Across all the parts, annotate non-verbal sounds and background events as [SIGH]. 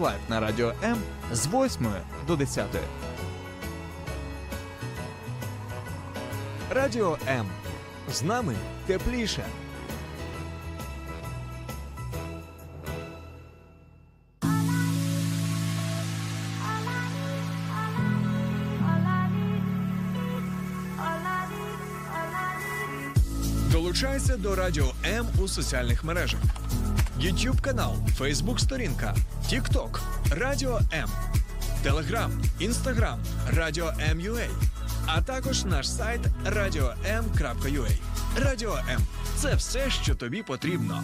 Live на радіо М з 8 до 10. Радіо М. З нами тепліше. Долучайся до Радіо М у соціальних мережах. YouTube канал, Facebook сторінка, TikTok, Радіо М, Телеграм, Інстаграм, Радіо М.Ю.А. а також наш сайт radio.m.ua. Радіо М це все, що тобі потрібно.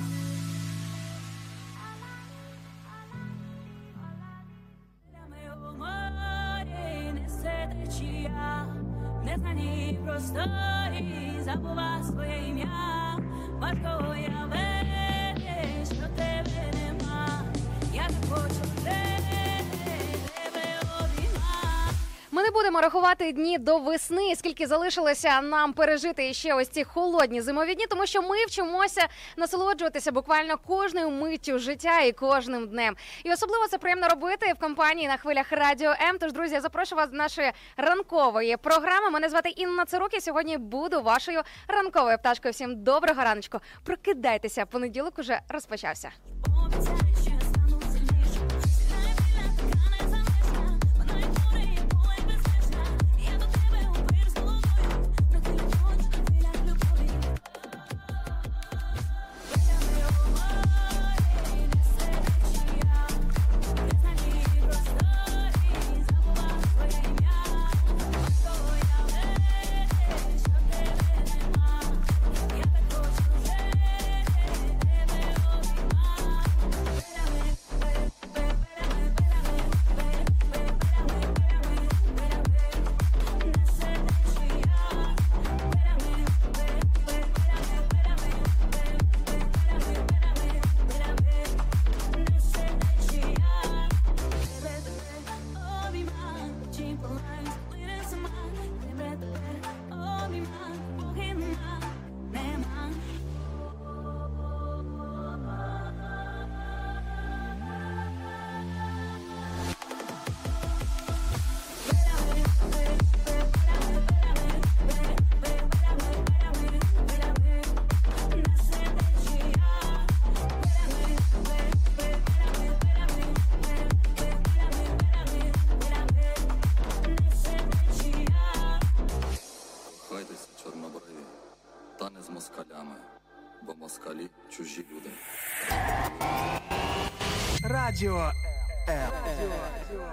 Рахувати дні до весни, скільки залишилося нам пережити ще ось ці холодні зимові дні, тому що ми вчимося насолоджуватися буквально кожною миттю життя і кожним днем. І особливо це приємно робити в компанії на хвилях Радіо М. Тож, друзі, я запрошую вас до нашої ранкової програми. Мене звати Інна Цирук і Сьогодні буду вашою ранковою пташкою. Всім доброго раночку. Прокидайтеся. Понеділок уже розпочався.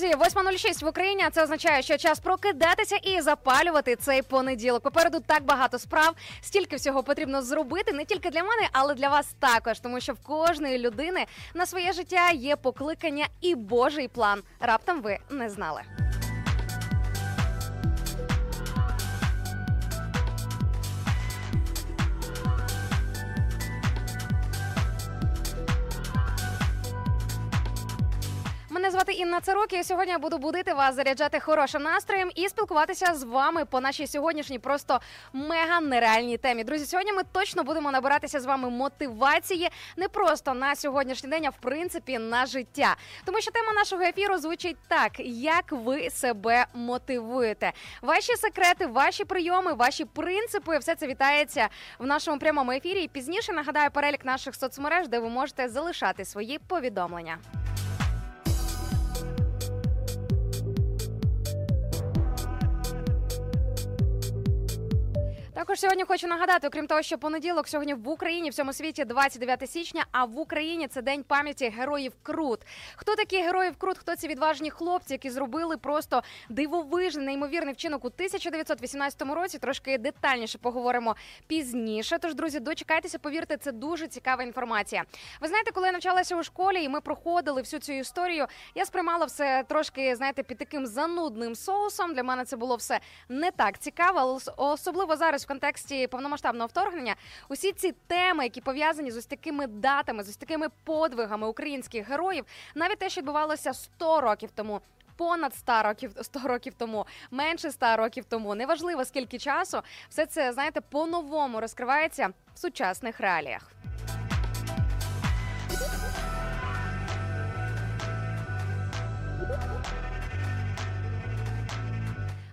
Друзі, 8.06 в Україні. Це означає, що час прокидатися і запалювати цей понеділок. Попереду так багато справ, стільки всього потрібно зробити не тільки для мене, але для вас також, тому що в кожної людини на своє життя є покликання і Божий план. Раптом ви не знали. Мене звати Інна Царук, і сьогодні я буду будити вас, заряджати хорошим настроєм і спілкуватися з вами по нашій сьогоднішній просто мега нереальній темі. Друзі, сьогодні ми точно будемо набиратися з вами мотивації не просто на сьогоднішній день, а в принципі на життя. Тому що тема нашого ефіру звучить так: як ви себе мотивуєте? Ваші секрети, ваші прийоми, ваші принципи все це вітається в нашому прямому ефірі. І пізніше нагадаю перелік наших соцмереж, де ви можете залишати свої повідомлення. Також сьогодні хочу нагадати, окрім того, що понеділок сьогодні в Україні, в всьому світі 29 січня. А в Україні це день пам'яті героїв Крут. Хто такі героїв Крут? Хто ці відважні хлопці, які зробили просто дивовижний, неймовірний вчинок у 1918 році? Трошки детальніше поговоримо пізніше. Тож, друзі, дочекайтеся, повірте, це дуже цікава інформація. Ви знаєте, коли я навчалася у школі, і ми проходили всю цю історію, я сприймала все трошки, знаєте, під таким занудним соусом. Для мене це було все не так цікаво, але особливо зараз контексті повномасштабного вторгнення. Усі ці теми, які пов'язані з ось такими датами, з ось такими подвигами українських героїв, навіть те, що відбувалося 100 років тому. Понад 100 років 100 років тому, менше 100 років тому, неважливо скільки часу, все це знаєте по-новому розкривається в сучасних реаліях.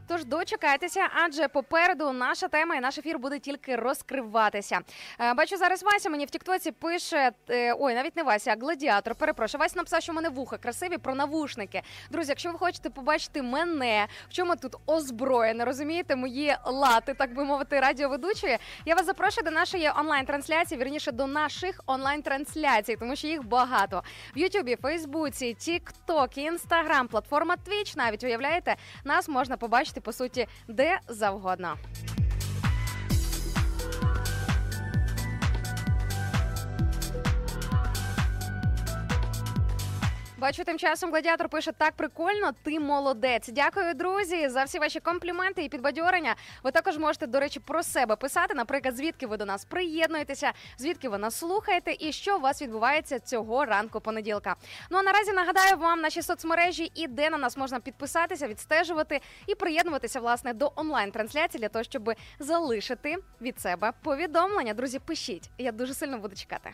Тож дочекайтеся, адже попереду наша тема і наш ефір буде тільки розкриватися. Е, Бачу зараз Вася мені в Тіктоці пише: е, ой, навіть не Вася, а гладіатор. Перепрошую. Вася написав, що в мене вуха красиві про навушники. Друзі, якщо ви хочете побачити мене, в чому тут озброєне, розумієте, мої лати, так би мовити, радіоведучої. Я вас запрошую до нашої онлайн-трансляції, вірніше до наших онлайн-трансляцій, тому що їх багато в Ютубі, Фейсбуці, Тікток, Інстаграм, платформа Twitch навіть уявляєте, нас можна побачити по суті де завгодно. Бачу, тим часом гладіатор пише так прикольно. Ти молодець. Дякую, друзі, за всі ваші компліменти і підбадьорення. Ви також можете, до речі, про себе писати. Наприклад, звідки ви до нас приєднуєтеся, звідки ви нас слухаєте, і що у вас відбувається цього ранку понеділка. Ну а наразі нагадаю вам наші соцмережі і де на нас можна підписатися, відстежувати і приєднуватися власне до онлайн трансляції для того, щоб залишити від себе повідомлення. Друзі, пишіть. Я дуже сильно буду чекати.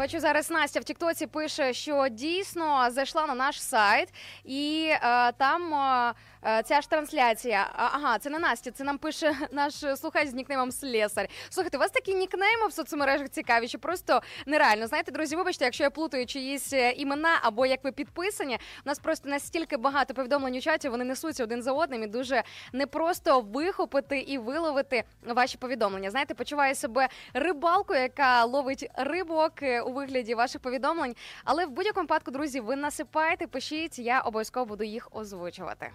Бачу зараз Настя в Тіктоці пише, що дійсно зайшла на наш сайт, і е, там е, е, ця ж трансляція. Ага, це не Настя, це нам пише [LAUGHS] наш слухач з нікнеймом Слесар. Слухайте, у вас такі нікнейми в соцмережах цікаві, що просто нереально. Знаєте, друзі, вибачте, якщо я плутаю чиїсь е, імена або як ви підписані. У нас просто настільки багато повідомлень у чаті, вони несуться один за одним, і дуже непросто вихопити і виловити ваші повідомлення. Знаєте, почуваю себе рибалкою, яка ловить рибок е, у вигляді ваших повідомлень. Але в будь-якому випадку, друзі, ви насипаєте, пишіть, я обов'язково буду їх озвучувати.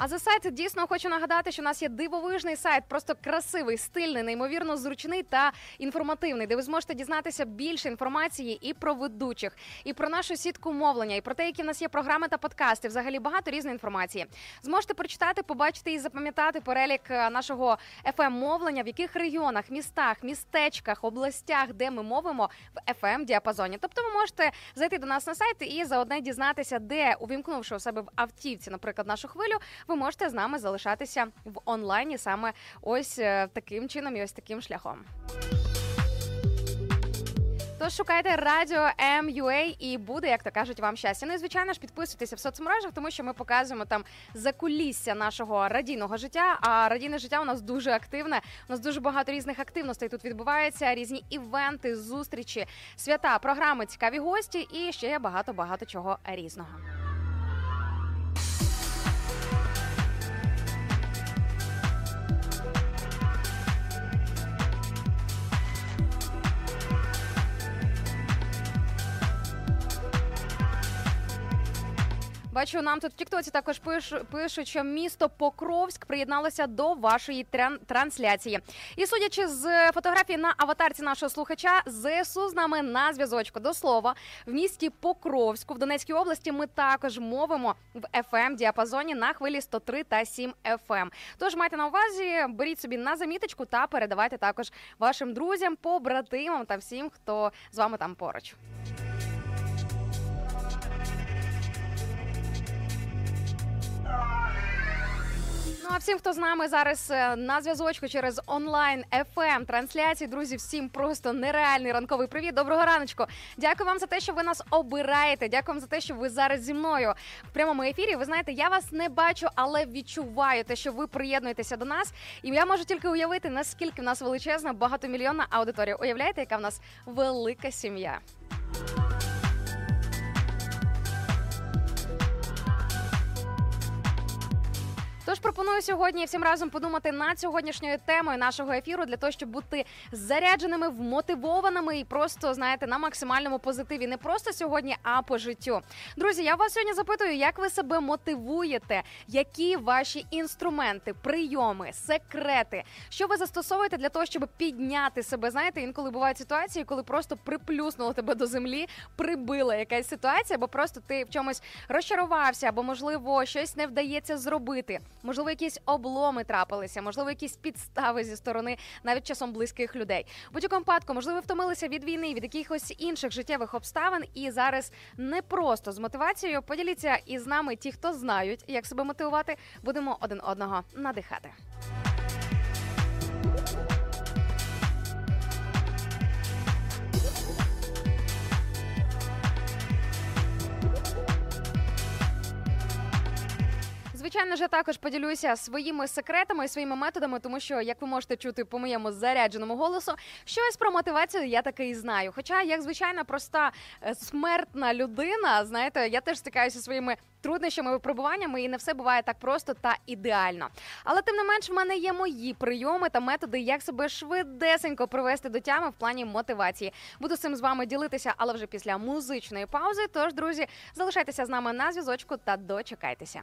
А за сайт дійсно хочу нагадати, що у нас є дивовижний сайт, просто красивий, стильний, неймовірно зручний та інформативний, де ви зможете дізнатися більше інформації і про ведучих, і про нашу сітку мовлення, і про те, які в нас є програми та подкасти. Взагалі багато різної інформації. Зможете прочитати, побачити і запам'ятати перелік е, нашого fm мовлення, в яких регіонах, містах, містечках, областях, де ми мовимо в fm діапазоні. Тобто, ви можете зайти до нас на сайт і заодне дізнатися, де увімкнувши у себе в автівці, наприклад, нашу хвилю, ви можете з нами залишатися в онлайні саме ось е, таким чином і ось таким шляхом. Тож шукайте радіо М.Ю.А. і буде, як то кажуть, вам щастя. Ну і звичайно ж підписуйтеся в соцмережах, тому що ми показуємо там закулісся нашого радійного життя. А радійне життя у нас дуже активне. У нас дуже багато різних активностей тут відбувається, різні івенти, зустрічі, свята, програми, цікаві гості і ще багато багато чого різного. Бачу, нам тут в Тіктоці також пишу- пишуть, що місто Покровськ приєдналося до вашої тран- трансляції. І судячи з фотографії на аватарці нашого слухача, ЗСУ з нами на зв'язочку. До слова, в місті Покровську в Донецькій області ми також мовимо в fm діапазоні на хвилі 103 та 7 FM. Тож майте на увазі, беріть собі на заміточку та передавайте також вашим друзям, побратимам та всім, хто з вами там поруч. Ну а всім, хто з нами зараз е, на зв'язочку через онлайн FM трансляції, друзі, всім просто нереальний ранковий привіт. Доброго раночку. Дякую вам за те, що ви нас обираєте. Дякую вам за те, що ви зараз зі мною в прямому ефірі. Ви знаєте, я вас не бачу, але відчуваю те, що ви приєднуєтеся до нас. І я можу тільки уявити, наскільки в нас величезна багатомільйонна аудиторія. Уявляєте, яка в нас велика сім'я. Тож пропоную сьогодні всім разом подумати над сьогоднішньою темою нашого ефіру для того, щоб бути зарядженими, вмотивованими і просто знаєте на максимальному позитиві. Не просто сьогодні, а по життю. Друзі, я вас сьогодні запитую, як ви себе мотивуєте, які ваші інструменти, прийоми, секрети, що ви застосовуєте для того, щоб підняти себе. Знаєте, інколи бувають ситуації, коли просто приплюснуло тебе до землі, прибила якась ситуація, або просто ти в чомусь розчарувався, або можливо щось не вдається зробити. Можливо, якісь обломи трапилися, можливо, якісь підстави зі сторони навіть часом близьких людей. Будь-якому випадку, можливо, втомилися від війни, від якихось інших життєвих обставин, і зараз не просто з мотивацією. Поділіться із нами ті, хто знають, як себе мотивувати. Будемо один одного надихати. Звичайно ж, я також поділюся своїми секретами і своїми методами, тому що, як ви можете чути по моєму зарядженому голосу, щось про мотивацію я таки і знаю. Хоча, як звичайна проста е, смертна людина, знаєте, я теж стикаюся своїми труднощами, випробуваннями, і не все буває так просто та ідеально. Але тим не менш, в мене є мої прийоми та методи, як себе швидесенько привести до тями в плані мотивації. Буду цим з вами ділитися, але вже після музичної паузи. Тож, друзі, залишайтеся з нами на зв'язочку та дочекайтеся.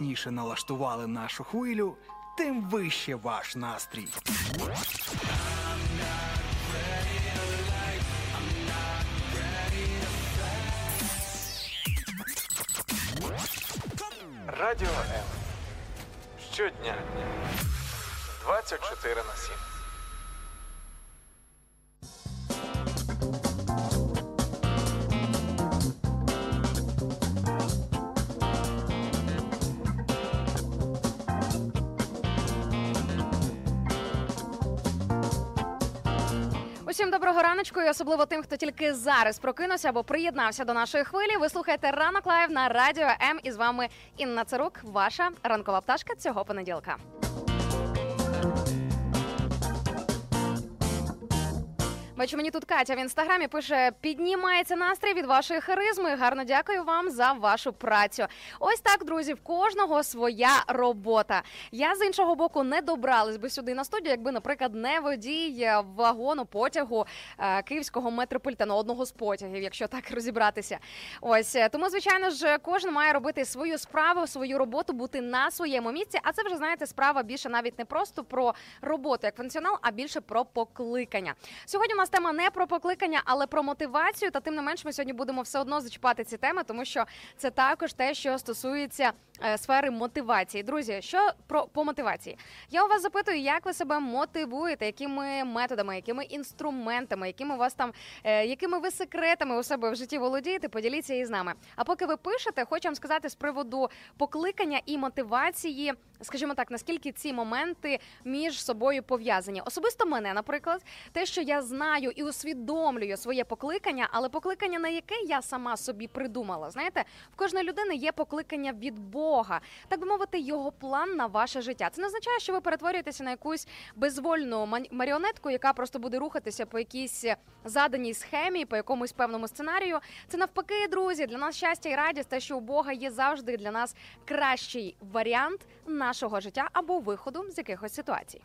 Чим налаштували нашу хвилю, тим вище ваш настрій. Радіо і особливо тим, хто тільки зараз прокинувся або приєднався до нашої хвилі. Ви слухаєте ранок live на радіо М. І з вами Інна Царук, ваша ранкова пташка цього понеділка. Бачу, мені тут Катя в інстаграмі пише: піднімається настрій від вашої харизми. Гарно дякую вам за вашу працю. Ось так, друзі, в кожного своя робота. Я з іншого боку не добралась би сюди на студію, якби, наприклад, не водій вагону потягу е, київського метрополітену, одного з потягів, якщо так розібратися. Ось е, тому, звичайно ж, кожен має робити свою справу, свою роботу, бути на своєму місці. А це вже знаєте, справа більше навіть не просто про роботу як функціонал, а більше про покликання. Сьогодні у нас тема не про покликання, але про мотивацію. Та тим не менш, ми сьогодні будемо все одно зачіпати ці теми, тому що це також те, що стосується е, сфери мотивації. Друзі, що про по мотивації? Я у вас запитую, як ви себе мотивуєте, якими методами, якими інструментами, якими у вас там, е, якими ви секретами у себе в житті володієте? Поділіться із нами. А поки ви пишете, хочу вам сказати з приводу покликання і мотивації, скажімо так, наскільки ці моменти між собою пов'язані. Особисто мене, наприклад, те, що я знаю і усвідомлюю своє покликання, але покликання, на яке я сама собі придумала. Знаєте, в кожної людини є покликання від Бога, так би мовити, його план на ваше життя. Це не означає, що ви перетворюєтеся на якусь безвольну маріонетку, яка просто буде рухатися по якійсь заданій схемі, по якомусь певному сценарію. Це навпаки, друзі, для нас щастя і радість, те, що у Бога є завжди для нас кращий варіант нашого життя або виходу з якихось ситуацій.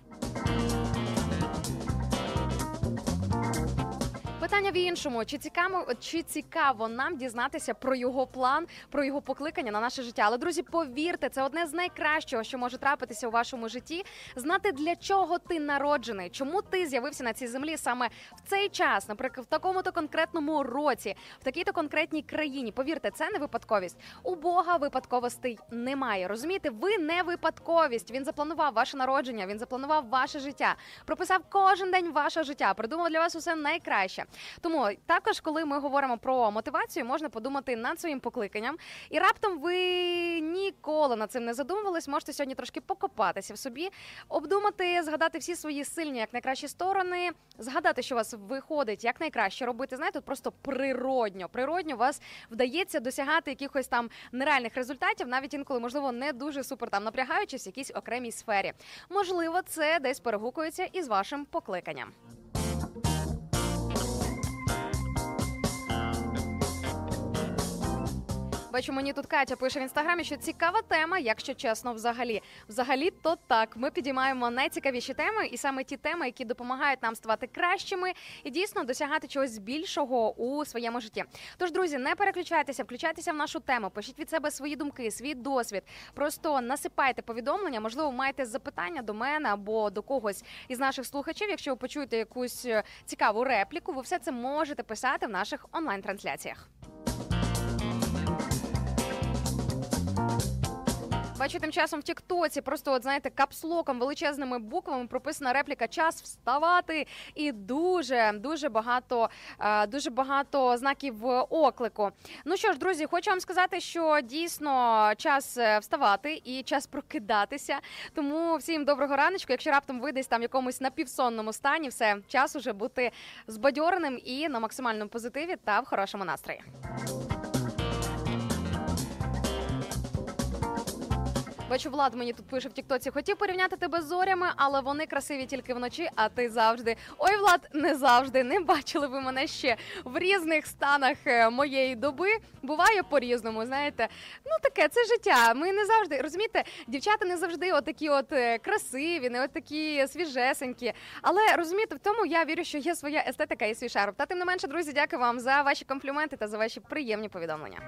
Питання в іншому: чи цікаво, чи цікаво нам дізнатися про його план, про його покликання на наше життя? Але друзі, повірте, це одне з найкращого, що може трапитися у вашому житті. Знати для чого ти народжений, чому ти з'явився на цій землі саме в цей час, наприклад, в такому-то конкретному році, в такій-то конкретній країні. Повірте, це не випадковість. У Бога випадковостей немає. Розумієте, ви не випадковість. Він запланував ваше народження, він запланував ваше життя, прописав кожен день вашого життя, придумав для вас усе найкраще. Тому також, коли ми говоримо про мотивацію, можна подумати над своїм покликанням. І раптом ви ніколи над цим не задумувались. Можете сьогодні трошки покопатися в собі, обдумати, згадати всі свої сильні, як найкращі сторони, згадати, що у вас виходить як найкраще робити. Знаєте, от просто природньо. Природньо вас вдається досягати якихось там нереальних результатів, навіть інколи, можливо, не дуже супер там напрягаючись в якійсь окремій сфері. Можливо, це десь перегукується із вашим покликанням. Бачу, мені тут Катя пише в інстаграмі, що цікава тема, якщо чесно, взагалі. Взагалі, то так. Ми підіймаємо найцікавіші теми, і саме ті теми, які допомагають нам ставати кращими і дійсно досягати чогось більшого у своєму житті. Тож, друзі, не переключайтеся, включайтеся в нашу тему, пишіть від себе свої думки, свій досвід. Просто насипайте повідомлення. Можливо, маєте запитання до мене або до когось із наших слухачів. Якщо ви почуєте якусь е, цікаву репліку, ви все це можете писати в наших онлайн-трансляціях. Бачу, тим часом в Тіктоці просто, от знаєте, капслоком величезними буквами прописана репліка Час вставати, і дуже дуже багато, е, дуже багато знаків оклику. Ну що ж, друзі, хочу вам сказати, що дійсно час е, вставати і час прокидатися. Тому всім доброго раночку. Якщо раптом ви десь там в якомусь напівсонному стані, все час уже бути збадьореним і на максимальному позитиві та в хорошому настрої. Бачу, Влад мені тут пише в Тіктоці. Хотів порівняти тебе з зорями, але вони красиві тільки вночі, а ти завжди. Ой, Влад, не завжди. Не бачили ви мене ще в різних станах е, моєї доби. Буває по-різному, знаєте. Ну таке, це життя. Ми не завжди розумієте, дівчата не завжди отакі от е, красиві, не от такі свіжесенькі. Але розумієте, в тому я вірю, що є своя естетика і свій шарм. Та тим не менше, друзі, дякую вам за ваші компліменти та за ваші приємні повідомлення.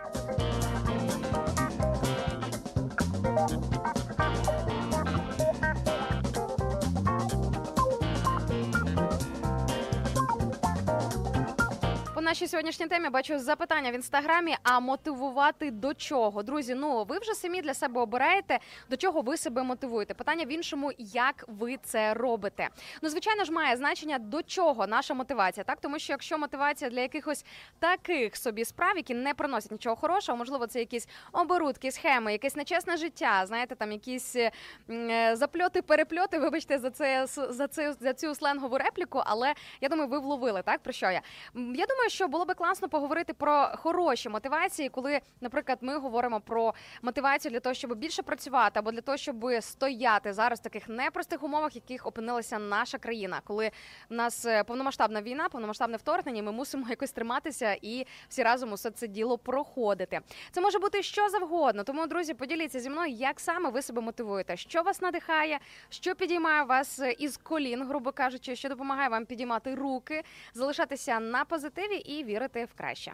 Нашій сьогоднішній темі бачу запитання в інстаграмі. А мотивувати до чого? Друзі, ну ви вже самі для себе обираєте, до чого ви себе мотивуєте. Питання в іншому, як ви це робите. Ну, звичайно ж, має значення до чого наша мотивація, так тому що якщо мотивація для якихось таких собі справ, які не приносять нічого хорошого, можливо, це якісь оборудки, схеми, якесь нечесне життя, знаєте, там якісь е, е, запльоти, перепльоти. Вибачте за це за це за цю сленгову репліку, але я думаю, ви вловили так про що я. Я думаю, що було би класно поговорити про хороші мотивації, коли, наприклад, ми говоримо про мотивацію для того, щоб більше працювати, або для того, щоб стояти зараз в таких непростих умовах, яких опинилася наша країна, коли в нас е, повномасштабна війна, повномасштабне вторгнення, ми мусимо якось триматися і всі разом усе це діло проходити. Це може бути що завгодно. Тому, друзі, поділіться зі мною, як саме ви себе мотивуєте, що вас надихає, що підіймає вас е, із колін, грубо кажучи, що допомагає вам підіймати руки, залишатися на позитиві і вірити в краще.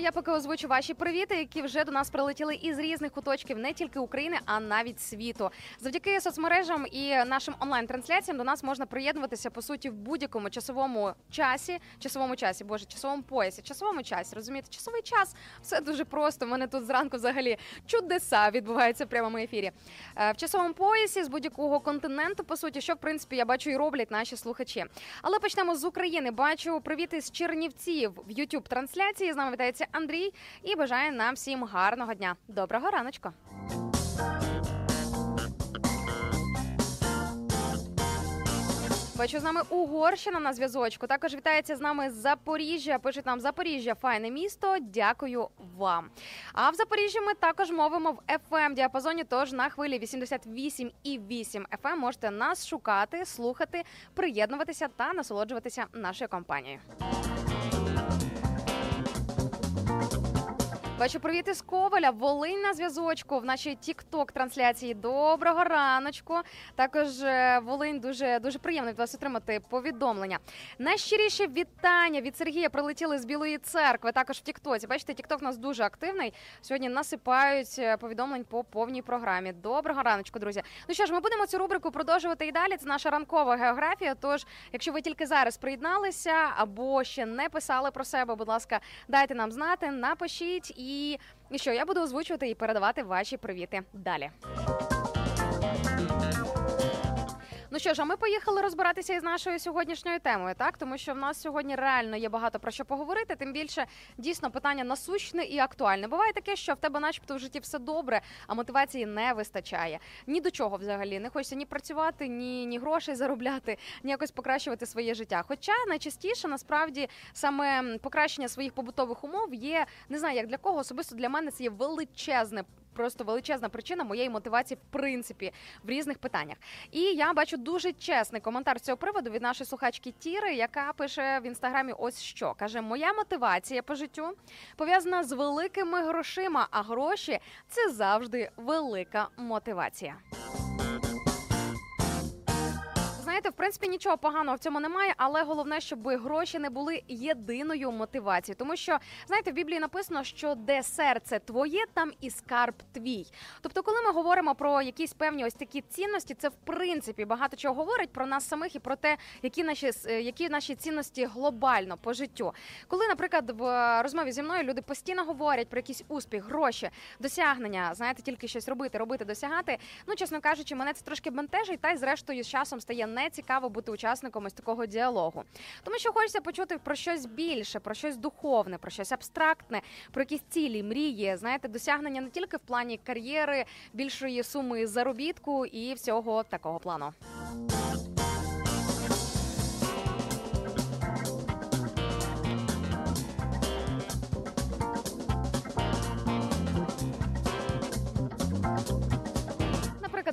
Я поки озвучу ваші привіти, які вже до нас прилетіли із різних куточків не тільки України, а навіть світу. Завдяки соцмережам і нашим онлайн-трансляціям до нас можна приєднуватися по суті в будь-якому часовому часі, часовому часі, боже, часовому поясі, часовому часі. Розумієте, часовий час все дуже просто. У мене тут зранку взагалі чудеса відбуваються в прямому ефірі. Е, В часовому поясі з будь-якого континенту, по суті, що в принципі я бачу і роблять наші слухачі. Але почнемо з України. Бачу привіти з Чернівців в youtube трансляції. З нами вітається Андрій і бажає нам всім гарного дня. Доброго раночку. Бачу з нами Угорщина на зв'язочку. Також вітається з нами Запоріжжя. Пишуть нам Запоріжжя, файне місто. Дякую вам. А в Запоріжжі ми також мовимо в fm діапазоні. Тож на хвилі 88,8 FM можете нас шукати, слухати, приєднуватися та насолоджуватися нашою компанією. Бачу привіт із Коваля, Волинь на зв'язочку в нашій тікток трансляції. Доброго раночку. Також е, Волинь дуже дуже приємно від вас отримати повідомлення. Найщиріше вітання від Сергія прилетіли з Білої церкви. Також в Тіктоці. Бачите, Тікток нас дуже активний. Сьогодні насипають е, повідомлень по повній програмі. Доброго раночку, друзі. Ну що ж, ми будемо цю рубрику продовжувати і далі. Це наша ранкова географія. Тож, якщо ви тільки зараз приєдналися або ще не писали про себе, будь ласка, дайте нам знати, напишіть і. І що я буду озвучувати і передавати ваші привіти далі. Ну що ж, а ми поїхали розбиратися із нашою сьогоднішньою темою, так тому що в нас сьогодні реально є багато про що поговорити. Тим більше дійсно питання насущне і актуальне. Буває таке, що в тебе, начебто, в житті все добре, а мотивації не вистачає. Ні до чого взагалі не хочеться ні працювати, ні, ні грошей заробляти, ні якось покращувати своє життя. Хоча найчастіше насправді саме покращення своїх побутових умов є не знаю, як для кого особисто для мене це є величезне. Просто величезна причина моєї мотивації, в принципі, в різних питаннях. І я бачу дуже чесний коментар з цього приводу від нашої слухачки Тіри, яка пише в інстаграмі: ось що каже: Моя мотивація по життю пов'язана з великими грошима, а гроші це завжди велика мотивація. Знаєте, в принципі, нічого поганого в цьому немає, але головне, щоб гроші не були єдиною мотивацією. Тому що знаєте, в Біблії написано, що де серце твоє, там і скарб твій. Тобто, коли ми говоримо про якісь певні ось такі цінності, це в принципі багато чого говорить про нас самих і про те, які наші е, які наші цінності глобально по життю. Коли, наприклад, в розмові зі мною люди постійно говорять про якийсь успіх, гроші, досягнення, знаєте, тільки щось робити, робити, досягати. Ну, чесно кажучи, мене це трошки бентежить, та й зрештою з часом стає нецікаво бути учасником ось такого діалогу. Тому що хочеться почути про щось більше, про щось духовне, про щось абстрактне, про якісь цілі, мрії, знаєте, досягнення не тільки в плані кар'єри, більшої суми заробітку і всього такого плану.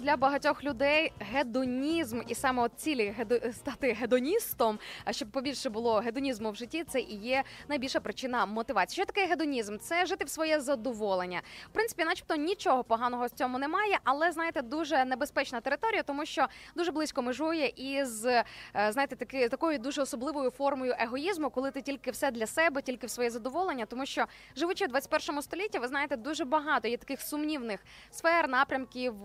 Для багатьох людей гедонізм і саме от цілі гедо... стати гедоністом, а щоб побільше було гедонізму в житті, це і є найбільша причина мотивації. Що таке гедонізм? Це жити в своє задоволення. В принципі, начебто нічого поганого в цьому немає, але знаєте, дуже небезпечна територія, тому що дуже близько межує із е, знаєте, таки такою дуже особливою формою егоїзму, коли ти тільки все для себе, тільки в своє задоволення, тому що живучи в 21 столітті, ви знаєте, дуже багато є таких сумнівних сфер, напрямків.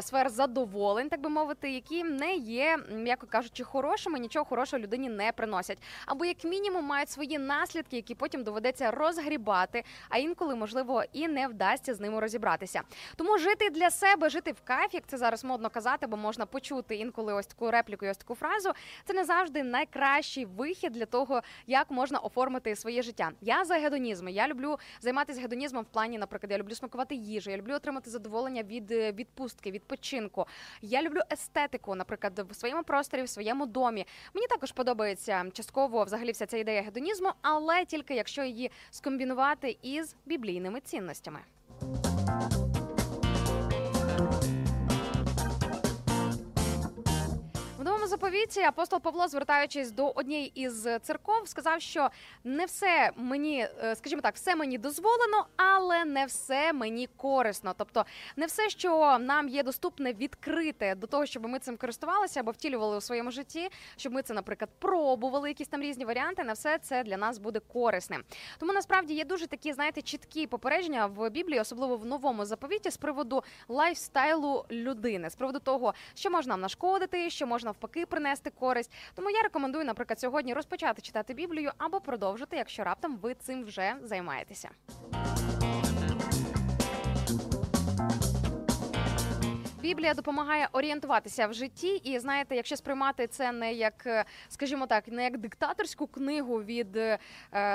Сфер задоволень, так би мовити, які не є, м'яко кажучи, хорошими, нічого хорошого людині не приносять. Або як мінімум мають свої наслідки, які потім доведеться розгрібати, а інколи, можливо, і не вдасться з ними розібратися. Тому жити для себе, жити в кайф, як це зараз модно казати, бо можна почути інколи ось таку репліку, і ось таку фразу. Це не завжди найкращий вихід для того, як можна оформити своє життя. Я за гедонізм. Я люблю займатися гедонізмом в плані, наприклад, я люблю смакувати їжу, я люблю отримати задоволення від е, відпустки, відпочинку. Я люблю естетику, наприклад, в своєму просторі, в своєму домі. Мені також подобається частково взагалі вся ця ідея гедонізму, але тільки якщо її скомбінувати із біблійними цінностями. Новому заповіті апостол Павло, звертаючись до однієї із церков, сказав, що не все мені, е, скажімо так, все мені дозволено, але не все мені корисно. Тобто, не все, що нам є доступне, відкрите до того, щоб ми цим користувалися або втілювали у своєму житті, щоб ми це, наприклад, пробували якісь там різні варіанти. Не все це для нас буде корисним. Тому насправді є дуже такі, знаєте, чіткі попередження в Біблії, особливо в новому заповіті, з приводу лайфстайлу людини, з приводу того, що можна нашкодити, що можна навпаки принести користь. Тому я рекомендую, наприклад, сьогодні розпочати читати Біблію або продовжити, якщо раптом ви цим вже займаєтеся. Біблія допомагає орієнтуватися в житті, і знаєте, якщо сприймати це не як, е, скажімо так, не як диктаторську книгу від е,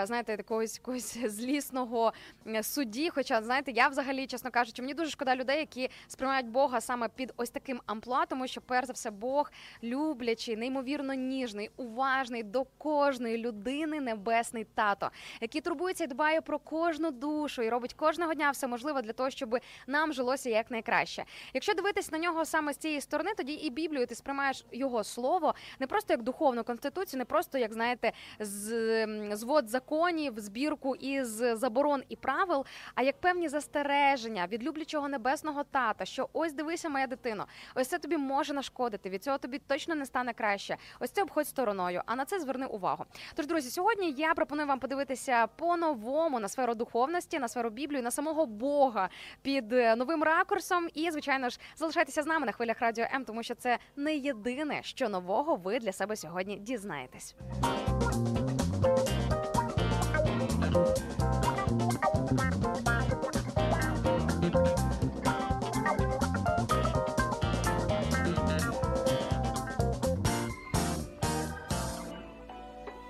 знаєте, якогось, якогось злісного е, судді. Хоча знаєте, я взагалі, чесно кажучи, мені дуже шкода людей, які сприймають Бога саме під ось таким амплуа, тому що перш за все Бог люблячий, неймовірно ніжний, уважний до кожної людини, небесний тато, який турбується і дбає про кожну душу і робить кожного дня все можливе для того, щоб нам жилося якнайкраще. Якщо дивитись на нього саме з цієї сторони, тоді і Біблію ти сприймаєш його слово не просто як духовну конституцію, не просто як знаєте, з звод законів, збірку із заборон і правил, а як певні застереження від люблячого небесного тата, що ось дивися, моя дитино, ось це тобі може нашкодити. Від цього тобі точно не стане краще. Ось це обходь стороною. А на це зверни увагу. Тож, друзі, сьогодні я пропоную вам подивитися по-новому на сферу духовності, на сферу Біблії, на самого Бога під е, новим ракурсом. І, звичайно ж, залишайтеся з нами на хвилях радіо М, тому що це не єдине, що нового ви для себе сьогодні дізнаєтесь.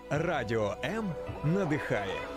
Радіо М надихає.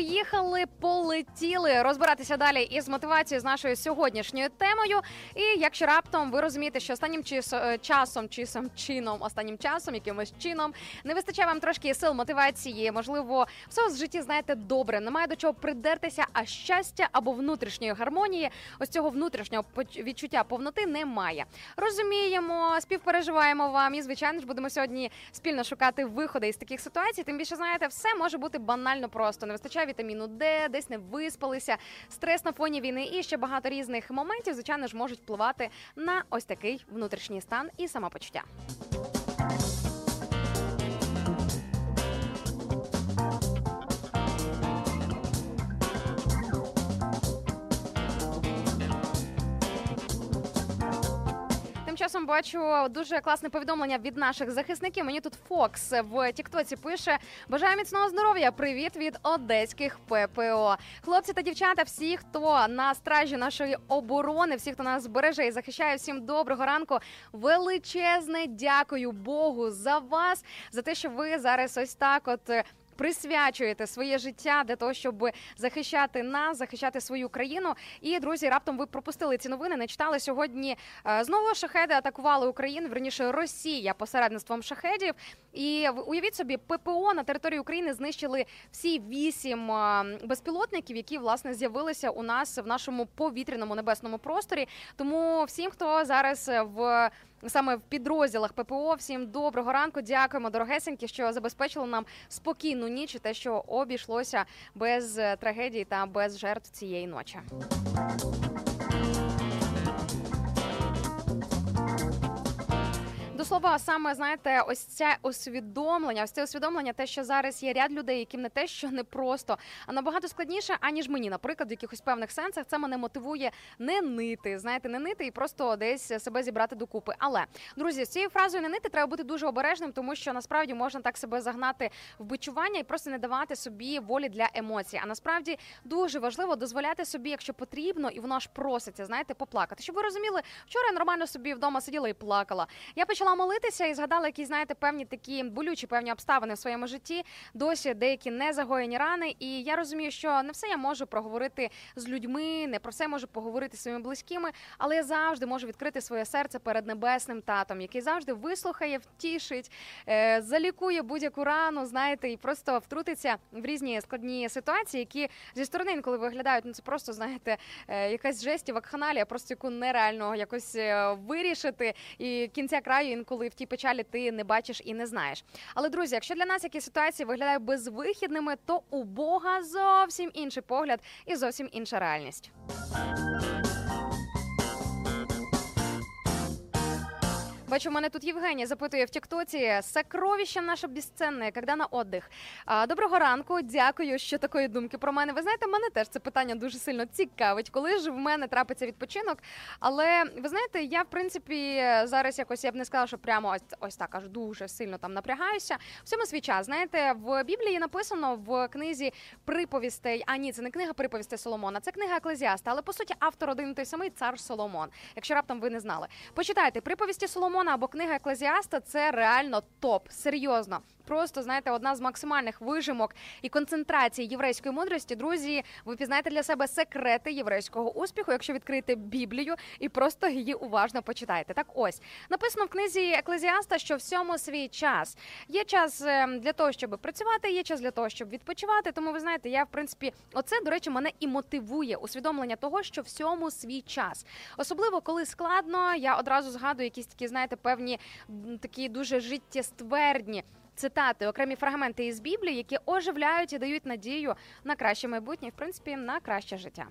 Поїхали, полетіли розбиратися далі із мотивацією з нашою сьогоднішньою темою. І якщо раптом ви розумієте, що останнім е, часом, часом, чином, останнім часом, якимось чином не вистачає вам трошки сил, мотивації, можливо, все в житті знаєте добре, немає до чого придертися, а щастя або внутрішньої гармонії, ось цього внутрішнього відчуття повноти немає. Розуміємо, співпереживаємо вам і звичайно ж будемо сьогодні спільно шукати виходи із таких ситуацій. Тим більше знаєте, все може бути банально просто. Не вистачає вітаміну Д, десь не виспалися, стрес на фоні війни і ще багато різних моментів, звичайно ж, можуть впливати на ось такий внутрішній стан і самопочуття. Часом бачу дуже класне повідомлення від наших захисників. Мені тут Фокс в Тіктоці пише: Бажаю міцного здоров'я. Привіт від одеських ППО. Хлопці та дівчата, всі, хто на стражі нашої оборони, всі, хто нас береже і захищає, всім доброго ранку. Величезне дякую Богу за вас, за те, що ви зараз ось так, от. Присвячуєте своє життя для того, щоб захищати нас, захищати свою країну. І друзі, раптом ви пропустили ці новини. Не читали сьогодні. е, Знову шахеди атакували Україну. Верніше Росія посередництвом шахедів. І уявіть собі, ППО на території України знищили всі вісім е, безпілотників, які власне з'явилися у нас в нашому повітряному небесному просторі. Тому всім, хто зараз е, в саме в підрозділах ППО, всім доброго ранку. Дякуємо, дорогесенькі, що забезпечили нам спокійну ніч і те, що обійшлося без трагедії та без жертв цієї ночі. До слова, саме знаєте, ось це усвідомлення, ось це усвідомлення, те, що зараз є ряд людей, яким не те, що не просто, а набагато складніше, аніж мені. Наприклад, в якихось певних сенсах це мене мотивує не нити, знаєте, не нити і просто десь себе зібрати докупи. Але друзі, з цією фразою не нити треба бути дуже обережним, тому що насправді можна так себе загнати в бичування і просто не давати собі волі для емоцій. А насправді дуже важливо дозволяти собі, якщо потрібно, і воно аж проситься, знаєте, поплакати. Щоб ви розуміли, вчора я нормально собі вдома сиділа і плакала. Я почала молитися і згадала якісь, знаєте, певні такі болючі певні обставини в своєму житті. Досі деякі не загоєні рани. І я розумію, що не все я можу проговорити з людьми, не про все можу поговорити зі своїми близькими, але я завжди можу відкрити своє серце перед небесним татом, який завжди вислухає, втішить, е, залікує будь-яку рану, знаєте, і просто втрутиться в різні складні ситуації, які зі сторони інколи виглядають. Ну це просто знаєте, е, якась жесть, вакханалія, просто яку нереально якось е, вирішити, і кінця краю інколи в тій печалі ти не бачиш і не знаєш. Але друзі, якщо для нас якісь ситуації виглядають безвихідними, то у Бога зовсім інший погляд і зовсім інша реальність. Бачу, у мене тут Євгенія запитує в Тіктоці сокровище наше безценне, коли на отдих. Доброго ранку, дякую, що такої думки про мене. Ви знаєте, мене теж це питання дуже сильно цікавить, коли ж в мене трапиться відпочинок. Але ви знаєте, я в принципі зараз якось я б не сказала, що прямо ось, ось так аж дуже сильно там напрягаюся. В цьому свій час. Знаєте, в Біблії написано в книзі приповістей. А ні, це не книга приповістей Соломона, це книга Еклезіаста. Але по суті автор один той самий цар Соломон. Якщо раптом ви не знали, почитайте приповісті Соломона або книга Еклезіаста. Це реально топ, серйозно. Просто знаєте, одна з максимальних вижимок і концентрацій єврейської мудрості. Друзі, ви пізнаєте для себе секрети єврейського успіху, якщо відкрити Біблію і просто її уважно почитаєте. Так, ось написано в книзі Еклезіаста, що всьому свій час є час е, для того, щоб працювати, є час для того, щоб відпочивати. Тому ви знаєте, я в принципі, оце до речі, мене і мотивує усвідомлення того, що всьому свій час, особливо коли складно. Я одразу згадую якісь такі, знаєте, певні такі дуже життєствердні цитати, окремі фрагменти із Біблії, які оживляють і дають надію на краще майбутнє, в принципі, на краще життя.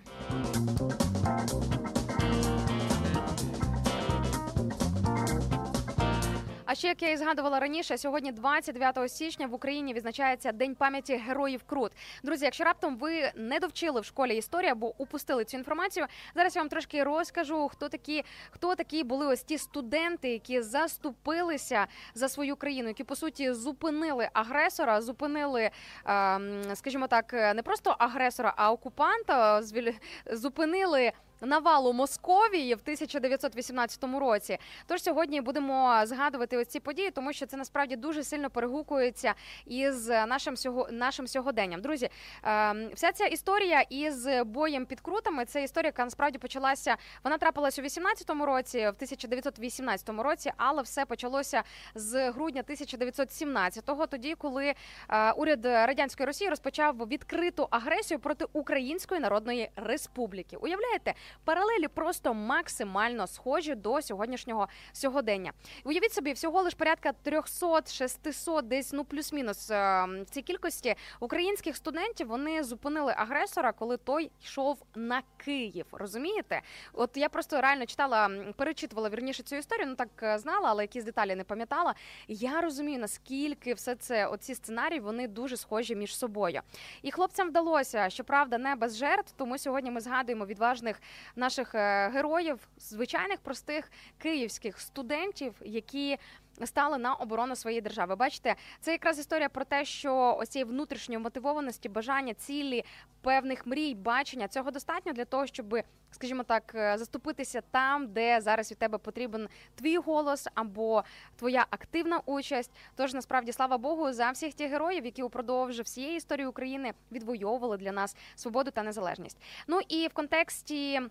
А ще як я і згадувала раніше, сьогодні, 29 січня, в Україні відзначається День пам'яті героїв Крут. Друзі, якщо раптом ви не довчили в школі історію або упустили цю інформацію, зараз я вам трошки розкажу, хто такі, хто такі були ось ті студенти, які заступилися за свою країну, які по суті зупинили агресора, зупинили, ем, скажімо так, не просто агресора, а окупанта, звіль- зупинили. Навалу Московії в 1918 році. Тож сьогодні будемо згадувати ось ці події, тому що це насправді дуже сильно перегукується із нашим нашим сьогоденням. Друзі, ем, вся ця історія із боєм під крутами, це історія, яка насправді почалася. Вона трапилась у 18-му році, в 1918 році, але все почалося з грудня 1917-го, тоді, коли е, уряд радянської Росії розпочав відкриту агресію проти Української Народної Республіки. Уявляєте, паралелі просто максимально схожі до сьогоднішнього сьогодення. Уявіть собі, всього лиш порядка 300-600, десь ну плюс-мінус е, в цій кількості українських студентів вони зупинили агресора, коли той йшов на Київ. Розумієте? От я просто реально читала, перечитувала вірніше цю історію, ну так е, знала, але якісь деталі не пам'ятала. Я розумію, наскільки все це, оці сценарії, вони дуже схожі між собою. І хлопцям вдалося, щоправда, не без жертв. Тому сьогодні ми згадуємо відважних наших е, героїв, звичайних простих київських студентів, які. Стали на оборону своєї держави. Бачите, це якраз історія про те, що ось цієї внутрішньої мотивованості, бажання, цілі, певних мрій, бачення цього достатньо для того, щоб, скажімо так, е, заступитися там, де зараз від тебе потрібен твій голос або твоя активна участь. Тож насправді слава Богу за всіх тих героїв, які упродовж всієї історії України відвоювали для нас свободу та незалежність. Ну і в контексті.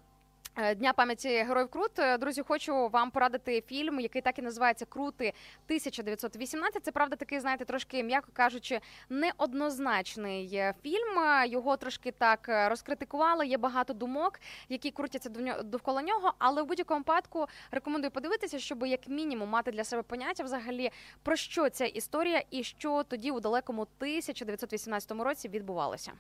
Е, Дня пам'яті героїв Крут. Е, Друзі, хочу вам порадити фільм, який так і називається Крути 1918. Це правда такий, знаєте, трошки, м'яко кажучи, неоднозначний е, фільм. Його трошки так розкритикували. Є багато думок, які крутяться довкола нього. Але в будь-якому випадку рекомендую подивитися, щоб як мінімум мати для себе поняття взагалі про що ця історія і що тоді у далекому 1918 році відбувалося.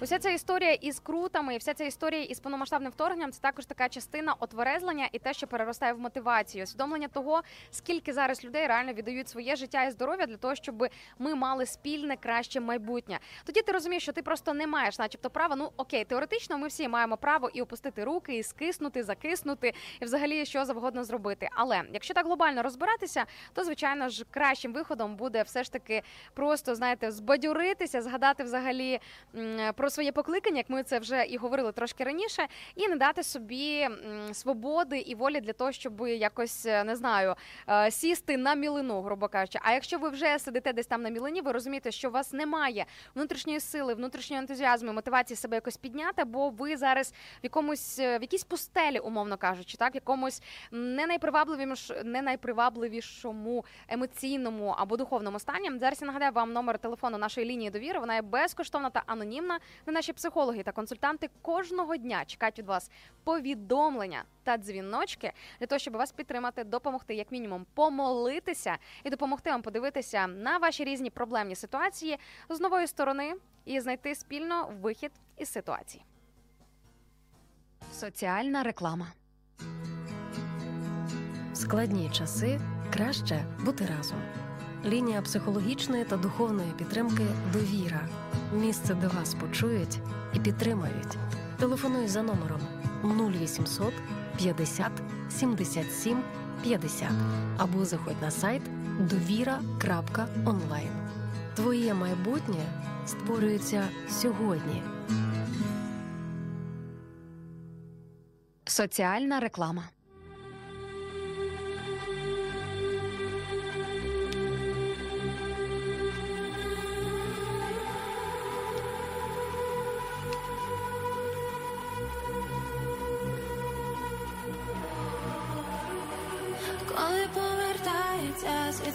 Уся ця історія із крутами, і вся ця історія із повномасштабним вторгненням це також така частина отверезлення і те, що переростає в мотивацію, усвідомлення того, скільки зараз людей реально віддають своє життя і здоров'я для того, щоб ми мали спільне краще майбутнє. Тоді ти розумієш, що ти просто не маєш, начебто, права. Ну окей, теоретично ми всі маємо право і опустити руки, і скиснути, закиснути, і взагалі що завгодно зробити. Але якщо так глобально розбиратися, то звичайно ж кращим виходом буде все ж таки просто знаєте, збадьоритися, згадати взагалі м, своє покликання, як ми це вже і говорили трошки раніше, і не дати собі свободи і волі для того, щоб якось е, не знаю е, сісти на мілину, грубо кажучи. А якщо ви вже сидите десь там на мілині, ви розумієте, що у вас немає внутрішньої сили, внутрішнього ентузіазму, мотивації себе якось підняти, бо ви зараз в якомусь е, в якійсь пустелі, умовно кажучи, так в якомусь не найпривабливіш, не найпривабливішому емоційному або духовному стані. Зараз я нагадаю вам номер телефону нашої лінії довіри. Вона є безкоштовна та анонімна. Де наші психологи та консультанти кожного дня чекають від вас повідомлення та дзвіночки для того, щоб вас підтримати, допомогти, як мінімум, помолитися і допомогти вам подивитися на ваші різні проблемні ситуації з нової сторони і знайти спільно вихід із ситуації. Соціальна реклама. Складні часи краще бути разом. Лінія психологічної та духовної підтримки Довіра. Місце, де вас почують і підтримають. Телефонуй за номером 0800 50 77 50 або заходь на сайт довіра.онлайн. Твоє майбутнє створюється сьогодні. Соціальна реклама.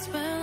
spell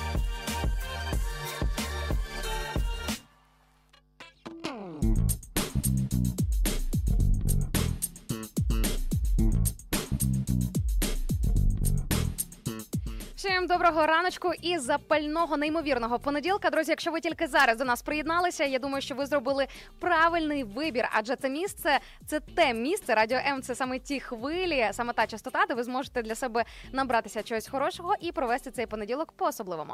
Доброго раночку і запального неймовірного понеділка. Друзі, якщо ви тільки зараз до нас приєдналися, я думаю, що ви зробили правильний вибір, адже це місце це те місце. Радіо М це саме ті хвилі, саме та частота, де ви зможете для себе набратися чогось хорошого і провести цей понеділок по особливому.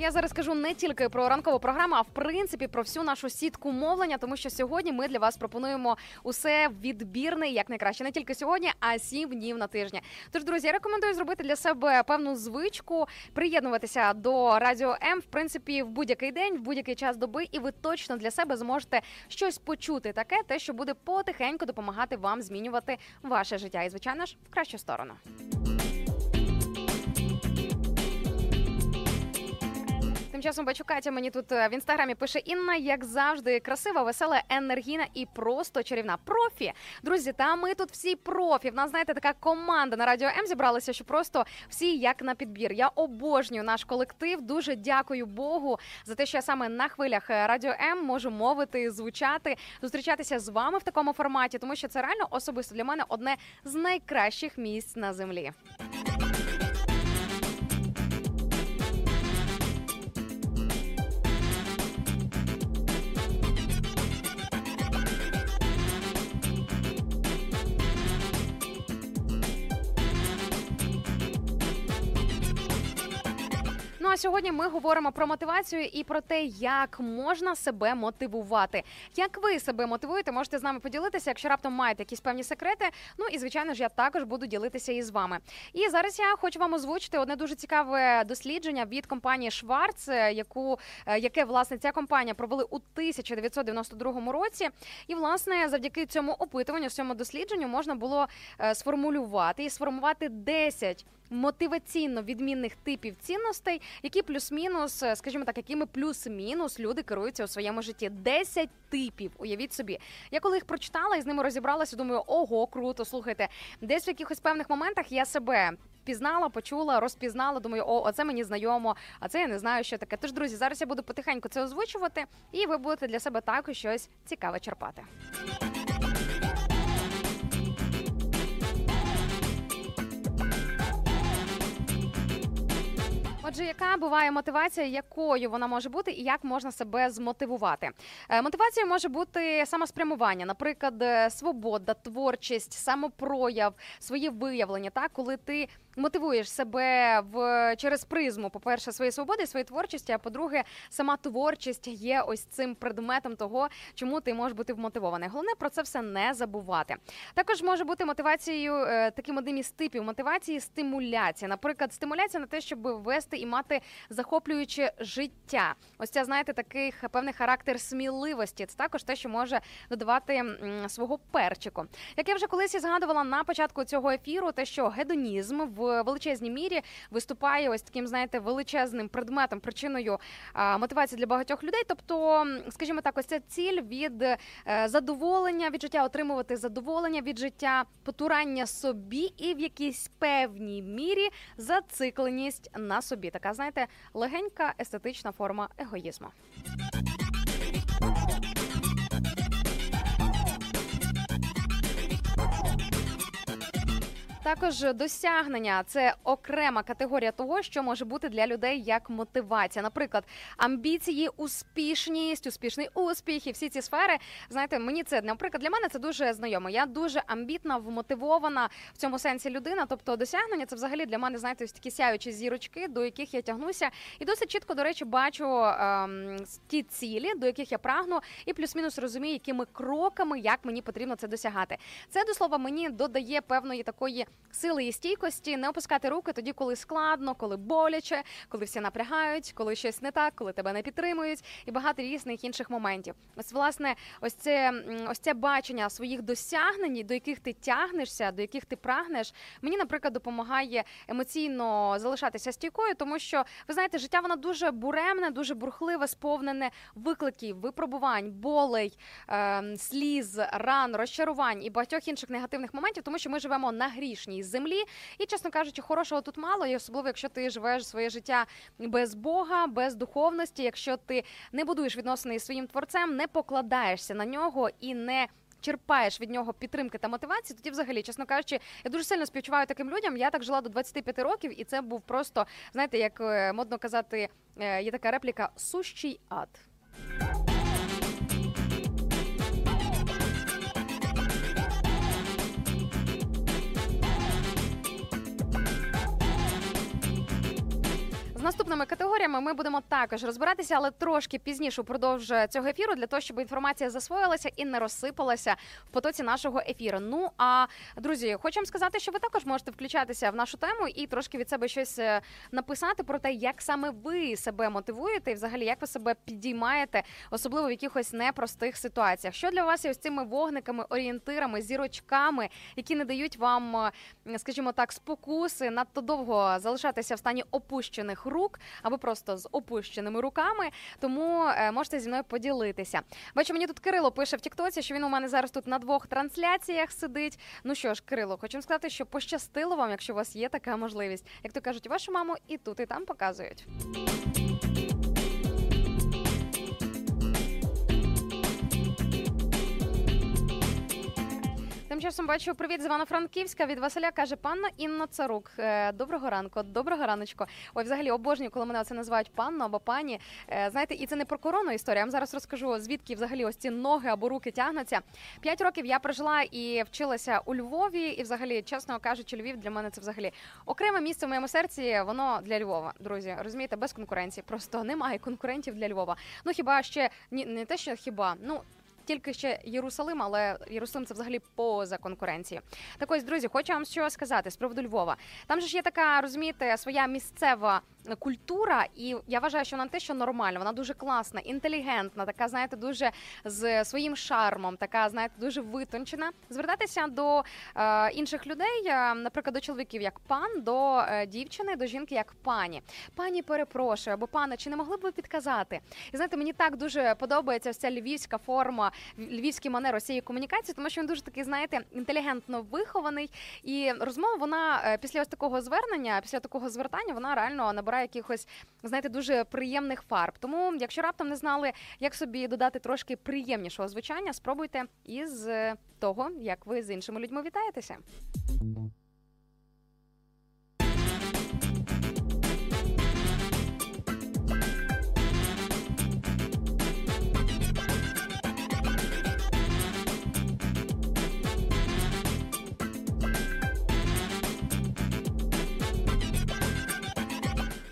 Я зараз кажу не тільки про ранкову програму, а в принципі про всю нашу сітку мовлення, тому що сьогодні ми для вас пропонуємо усе відбірне, як найкраще, не тільки сьогодні, а сім днів на тижні. Тож, друзі, я рекомендую зробити для себе певну звичку, приєднуватися до радіо М, в принципі, в будь-який день, в будь-який час доби, і ви точно для себе зможете щось почути, таке, те, що буде потихеньку допомагати вам змінювати ваше життя, і звичайно ж в кращу сторону. Тим часом бачу Катя мені тут е, в інстаграмі пише Інна, як завжди, красива, весела, енергійна і просто чарівна. Профі. Друзі, та ми тут всі профі. В нас, знаєте, така команда на радіо М зібралася, що просто всі як на підбір. Я обожнюю наш колектив. Дуже дякую Богу за те, що я саме на хвилях е, радіо М можу мовити, звучати, зустрічатися з вами в такому форматі, тому що це реально особисто для мене одне з найкращих місць на землі. Ну а сьогодні ми говоримо про мотивацію і про те, як можна себе мотивувати. Як ви себе мотивуєте, можете з нами поділитися, якщо раптом маєте якісь певні секрети. Ну і звичайно ж, я також буду ділитися із вами. І зараз я хочу вам озвучити одне дуже цікаве дослідження від компанії Шварц, яку е, яке власне ця компанія провели у 1992 році. І власне завдяки цьому опитуванню, цьому дослідженню можна було е, сформулювати і сформувати 10 мотиваційно відмінних типів цінностей, які плюс-мінус, е, скажімо так, якими плюс-мінус люди керуються у своєму житті. 10 типів. Уявіть собі. Я коли їх прочитала і з ними розібралася, думаю, ого, круто. Слухайте, десь в якихось певних моментах я себе. Пізнала, почула, розпізнала. Думаю, о, оце мені знайомо, а це я не знаю, що таке. Тож, друзі, зараз я буду потихеньку це озвучувати, і ви будете для себе також щось цікаве черпати. Отже, яка буває мотивація, якою вона може бути, і як можна себе змотивувати? Мотивація може бути самоспрямування, наприклад, е, свобода, творчість, самопрояв, своє виявлення. Так, коли ти мотивуєш себе в через призму, по-перше, своєї свободи, своєї творчості. А по-друге, сама творчість є ось цим предметом того, чому ти можеш бути вмотивований. Головне про це все не забувати. Також може бути мотивацією е, таким одним із типів мотивації стимуляція. Наприклад, стимуляція на те, щоб вести і мати захоплююче життя. Ось ця, знаєте, такий певний характер сміливості. Це також те, що може додавати свого перчику. Як я вже колись і згадувала на початку цього ефіру, те, що гедонізм в величезній мірі виступає ось таким, знаєте, величезним предметом, причиною мотивації для багатьох людей. Тобто, скажімо так, ось ця ціль від е, задоволення від життя, отримувати задоволення від життя, потурання собі і в якійсь певній мірі зацикленість на собі. Така, знаєте, легенька естетична форма егоїзму. Також досягнення це окрема категорія того, що може бути для людей як мотивація. Наприклад, амбіції, успішність, успішний успіх і всі ці сфери. Знаєте, мені це наприклад для мене це дуже знайомо. Я дуже амбітна, вмотивована в цьому сенсі людина. Тобто, досягнення це взагалі для мене знаєте, ось такі сяючі зірочки, до яких я тягнуся, і досить чітко, до речі, бачу ем, ті цілі, до яких я прагну, і плюс-мінус розумію, якими кроками як мені потрібно це досягати. Це до слова мені додає певної такої сили і стійкості, не опускати руки тоді, коли складно, коли боляче, коли всі напрягають, коли щось не так, коли тебе не підтримують, і багато різних інших моментів. Ось власне, ось це ось це бачення своїх досягнень, до яких ти тягнешся, до яких ти прагнеш. Мені, наприклад, допомагає емоційно залишатися стійкою, тому що ви знаєте, життя воно дуже буремне, дуже бурхливе, сповнене викликів, випробувань, болей, ем, сліз, ран, розчарувань і багатьох інших негативних моментів, тому що ми живемо на грішній землі. І, чесно кажучи, хорошого тут мало, і особливо, якщо ти живеш своє життя без Бога, без духовності, якщо ти не будуєш відносини із своїм творцем, не покладаєшся на нього і не. Черпаєш від нього підтримки та мотивації, тоді, взагалі, чесно кажучи, я дуже сильно співчуваю таким людям. Я так жила до 25 років, і це був просто, знаєте, як е, модно казати, е, є така репліка сущий ад. Наступними категоріями ми будемо також розбиратися, але трошки пізніше упродовж цього ефіру, для того, щоб інформація засвоїлася і не розсипалася в потоці нашого ефіру. Ну а друзі, вам сказати, що ви також можете включатися в нашу тему і трошки від себе щось е, написати про те, як саме ви себе мотивуєте, і взагалі як ви себе підіймаєте, особливо в якихось непростих ситуаціях. Що для вас є ось цими вогниками, орієнтирами, зірочками, які не дають вам, е, скажімо так, спокуси надто довго залишатися в стані опущених рук або просто з опущеними руками. Тому е, можете зі мною поділитися. Бачу, мені тут Кирило пише в Тіктоці, що він у мене зараз тут на двох трансляціях сидить. Ну що ж, Кирило, хочу сказати, що пощастило вам, якщо у вас є така можливість. Як то кажуть, вашу маму і тут, і там показують. Тим часом бачу привіт з Івано-Франківська від Василя каже панна Інна Царук. Е, Доброго ранку, доброго раночку. Ой, взагалі обожнюю, коли мене це називають панно або пані. Е, Знаєте, і це не про корону історія. Я вам зараз розкажу, звідки взагалі ось ці ноги або руки тягнуться. П'ять років я прожила і вчилася у Львові, і взагалі, чесно кажучи, Львів для мене це взагалі окреме місце в моєму серці. Воно для Львова, друзі. Розумієте, без конкуренції. Просто немає конкурентів для Львова. Ну хіба ще ні, не те, що хіба ну. Тільки ще Єрусалим, але Єрусалим це взагалі поза конкуренцією. Так ось, друзі, хочу вам що сказати з приводу Львова. Там же ж є така, розумієте, своя місцева культура, і я вважаю, що вона те, що нормальна, вона дуже класна, інтелігентна, така, знаєте, дуже з своїм шармом, така, знаєте, дуже витончена. Звертатися до е, інших людей, е, наприклад, до чоловіків як пан, до е, дівчини, до жінки як пані. Пані перепрошую, або пане, чи не могли б ви підказати? І знаєте, мені так дуже подобається ця львівська форма, львівський манер ось цієї комунікації, тому що він дуже такий, знаєте, інтелігентно вихований. І розмова вона е, після ось такого звернення, після такого звертання, вона реально набирає якихось, знаєте, дуже приємних фарб. Тому, якщо раптом не знали, як собі додати трошки приємнішого звучання, спробуйте із е, того, як ви з іншими людьми вітаєтеся.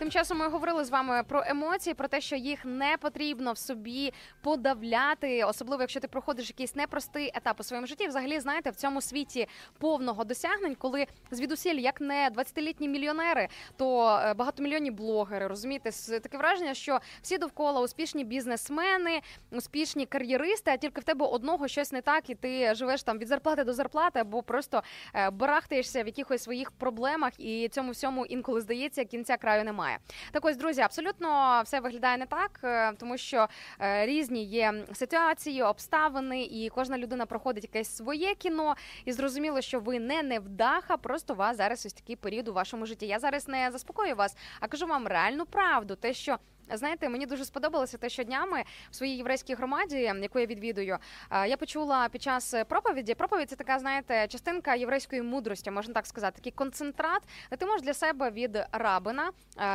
Тим часом ми говорили з вами про емоції, про те, що їх не потрібно в собі подавляти, особливо якщо ти проходиш якийсь непростий етап у своєму житті. Взагалі, знаєте, в цьому світі повного досягнень, коли звідусіль, як не 20-літні мільйонери, то е, багатомільйонні блогери, розумієте, таке враження, що всі довкола успішні бізнесмени, успішні кар'єристи, а тільки в тебе одного щось не так, і ти живеш там від зарплати до зарплати, або просто е, барахтаєшся в якихось своїх проблемах, і цьому всьому інколи здається, кінця краю немає. Так ось, друзі, абсолютно все виглядає не так, е, тому що е, різні є ситуації, обставини, і кожна людина проходить якесь своє кіно. І зрозуміло, що ви не невдаха, просто у вас зараз ось такий період у вашому житті. Я зараз не заспокоюю вас, а кажу вам реальну правду, те, що. Знаєте, мені дуже сподобалося те, що днями в своїй єврейській громаді, яку я відвідую, я почула під час проповіді. Проповідь це така, знаєте, частинка єврейської мудрості, можна так сказати, такий концентрат, де ти можеш для себе від рабина,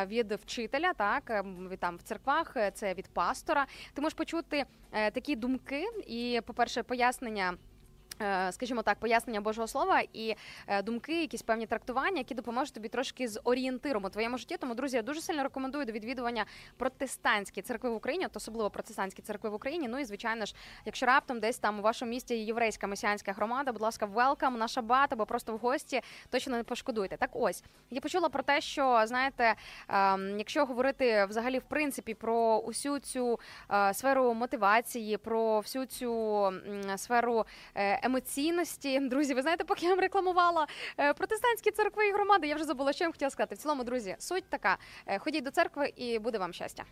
від вчителя, так е, від там в церквах, е, це від пастора. Ти можеш почути е, такі думки і, по-перше, пояснення. Е, Скажімо так, пояснення Божого слова і е, думки, якісь певні трактування, які допоможуть тобі трошки з орієнтиром у твоєму житті. Тому, друзі, я дуже сильно рекомендую до відвідування протестантські церкви в Україні, от особливо протестантські церкви в Україні. Ну і звичайно ж, якщо раптом десь там у вашому місті єврейська месіанська громада, будь ласка, велкам на шабат або просто в гості, точно не пошкодуйте. Так ось я почула про те, що знаєте, ем, якщо говорити взагалі в принципі про усю цю е, сферу мотивації, про всю цю сферу емоційності, друзі, ви знаєте, поки я вам рекламувала е, протестантські церкви і громади, я вже забула, що я вам хотіла сказати. В цілому, друзі, суть така: е, ходіть до церкви і буде вам щастя.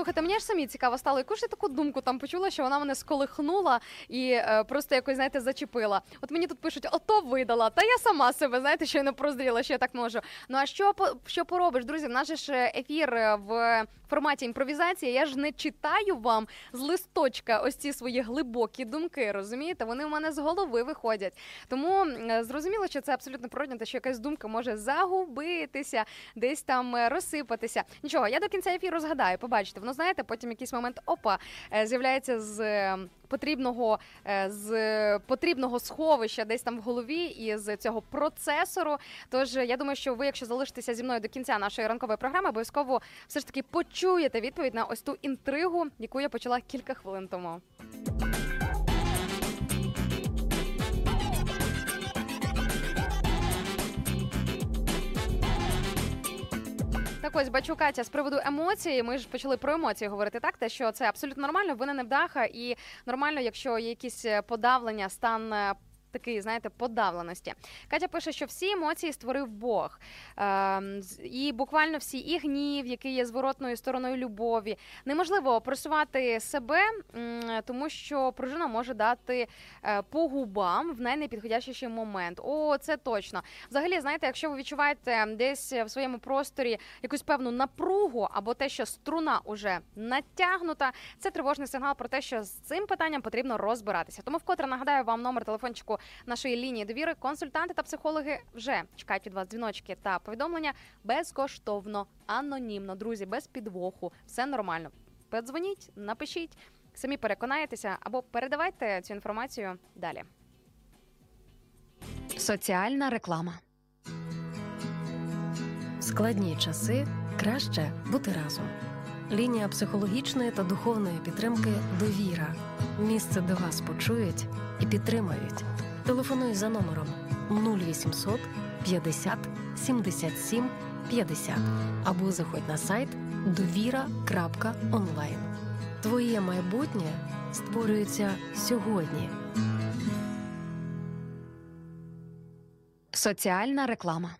Слухайте, мені ж самі цікаво стало, яку ж я таку думку там почула, що вона мене сколихнула і е, просто якось, знаєте, зачепила. От мені тут пишуть, ото видала, та я сама себе, знаєте, що я не прозріла, що я так можу. Ну а що що поробиш, друзі? В нас ж е, ефір е, в форматі імпровізації. Я ж не читаю вам з листочка ось ці свої глибокі думки. Розумієте? Вони у мене з голови виходять. Тому е, зрозуміло, що це абсолютно природно, те, що якась думка може загубитися, десь там е, розсипатися. Нічого, я до кінця ефіру згадаю, побачите. Воно знаєте, потім якийсь момент опа е, з'являється з. Потрібного е, з потрібного сховища десь там в голові і з цього процесору. Тож я думаю, що ви, якщо залишитеся зі мною до кінця нашої ранкової програми, обов'язково все ж таки почуєте відповідь на ось ту інтригу, яку я почала кілька хвилин тому. Так ось бачу Катя з приводу емоцій. Ми ж почали про емоції говорити так, те, що це абсолютно нормально, ви не невдаха, і нормально, якщо є якісь е, подавлення, стан. Е, Такий, знаєте, подавленості. Катя пише, що всі емоції створив Бог. З- і буквально всі, і гнів, який є зворотною стороною любові. Неможливо просувати себе, тому що пружина може дати е, по губам в найнепідходящіший момент. О, це точно. Взагалі, знаєте, якщо ви відчуваєте десь в своєму просторі якусь певну напругу або те, що струна уже натягнута, це тривожний сигнал про те, що з цим питанням потрібно розбиратися. Тому вкотре нагадаю вам номер телефончику нашої лінії довіри. Консультанти та психологи вже чекають від вас дзвіночки та повідомлення безкоштовно, анонімно, друзі, без підвоху. Все нормально. Подзвоніть, напишіть, самі переконаєтеся або передавайте цю інформацію далі. Соціальна реклама. В складні часи краще бути разом. Лінія психологічної та духовної підтримки Довіра. Місце, де вас почують і підтримають. Телефонуй за номером 0800 50 77 50 або заходь на сайт довіра.онлайн. Твоє майбутнє створюється сьогодні. Соціальна реклама.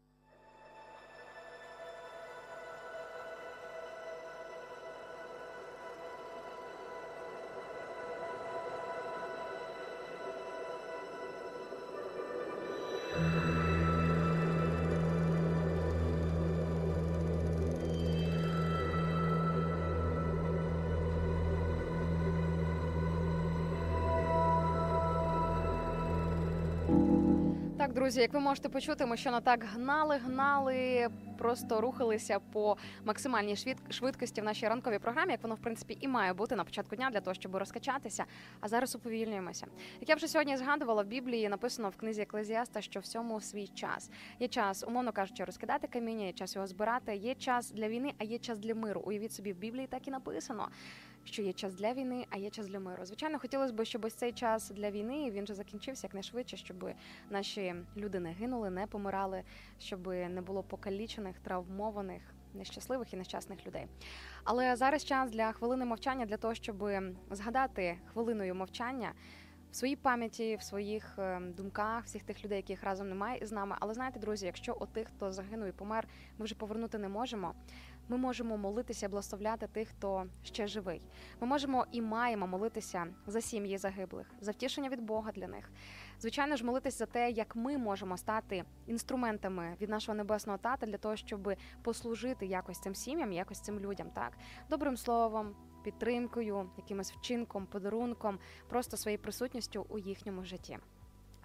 Друзі, як ви можете почути, ми щойно так гнали, гнали, просто рухалися по максимальній швид- швидкості в нашій ранковій програмі, як воно в принципі і має бути на початку дня для того, щоб розкачатися. А зараз уповільнюємося. Як я вже сьогодні згадувала, в Біблії написано в книзі Еклезіаста, що всьому свій час. Є час, умовно кажучи, розкидати каміння, є час його збирати, є час для війни, а є час для миру. Уявіть собі, в Біблії так і написано. Що є час для війни, а є час для миру. Звичайно, хотілося б, щоб ось цей час для війни він же закінчився якнайшвидше, щоб наші люди не гинули, не помирали, щоб не було покалічених, травмованих, нещасливих і нещасних людей. Але зараз час для хвилини мовчання для того, щоб згадати хвилиною мовчання. В своїй пам'яті, в своїх е, думках, всіх тих людей, яких разом немає із нами. Але знаєте, друзі, якщо от тих, хто загинув і помер, ми вже повернути не можемо. Ми можемо молитися, благословляти тих, хто ще живий. Ми можемо і маємо молитися за сім'ї загиблих, за втішення від Бога для них. Звичайно ж, молитись за те, як ми можемо стати інструментами від нашого небесного тата для того, щоб послужити якось цим сім'ям, якось цим людям, так добрим словом, підтримкою, якимось вчинком, подарунком, просто своєю присутністю у їхньому житті.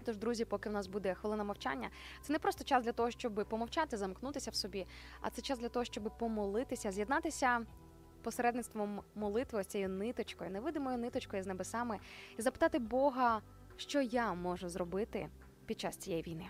Тож, друзі, поки в нас буде хвилина мовчання, це не просто час для того, щоб помовчати, замкнутися в собі, а це час для того, щоб помолитися, з'єднатися посередництвом молитви, ось цією ниточкою, невидимою ниточкою з небесами, і запитати Бога, що я можу зробити під час цієї війни.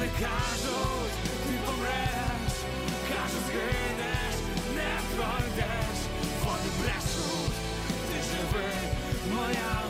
Вони кажуть, ти помреш, кажуть, згинеш, не пройдеш. Вони брешуть, ти живи, моя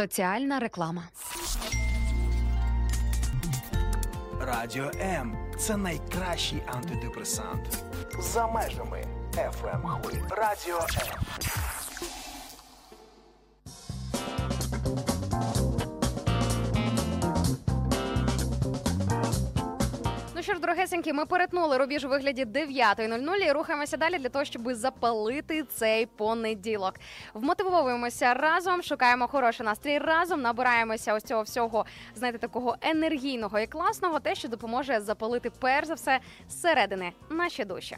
Соціальна реклама. Радіо М це найкращий антидепресант. За межами FM хвиль. Радіо М. Ну що ж, дорогесенькі, ми перетнули рубіж у вигляді 9.00 і рухаємося далі для того, щоб запалити цей понеділок. Вмотивовуємося разом, шукаємо хороший настрій разом, набираємося ось цього всього, знаєте, такого енергійного і класного, те, що допоможе запалити перш за все зсередини наші душі.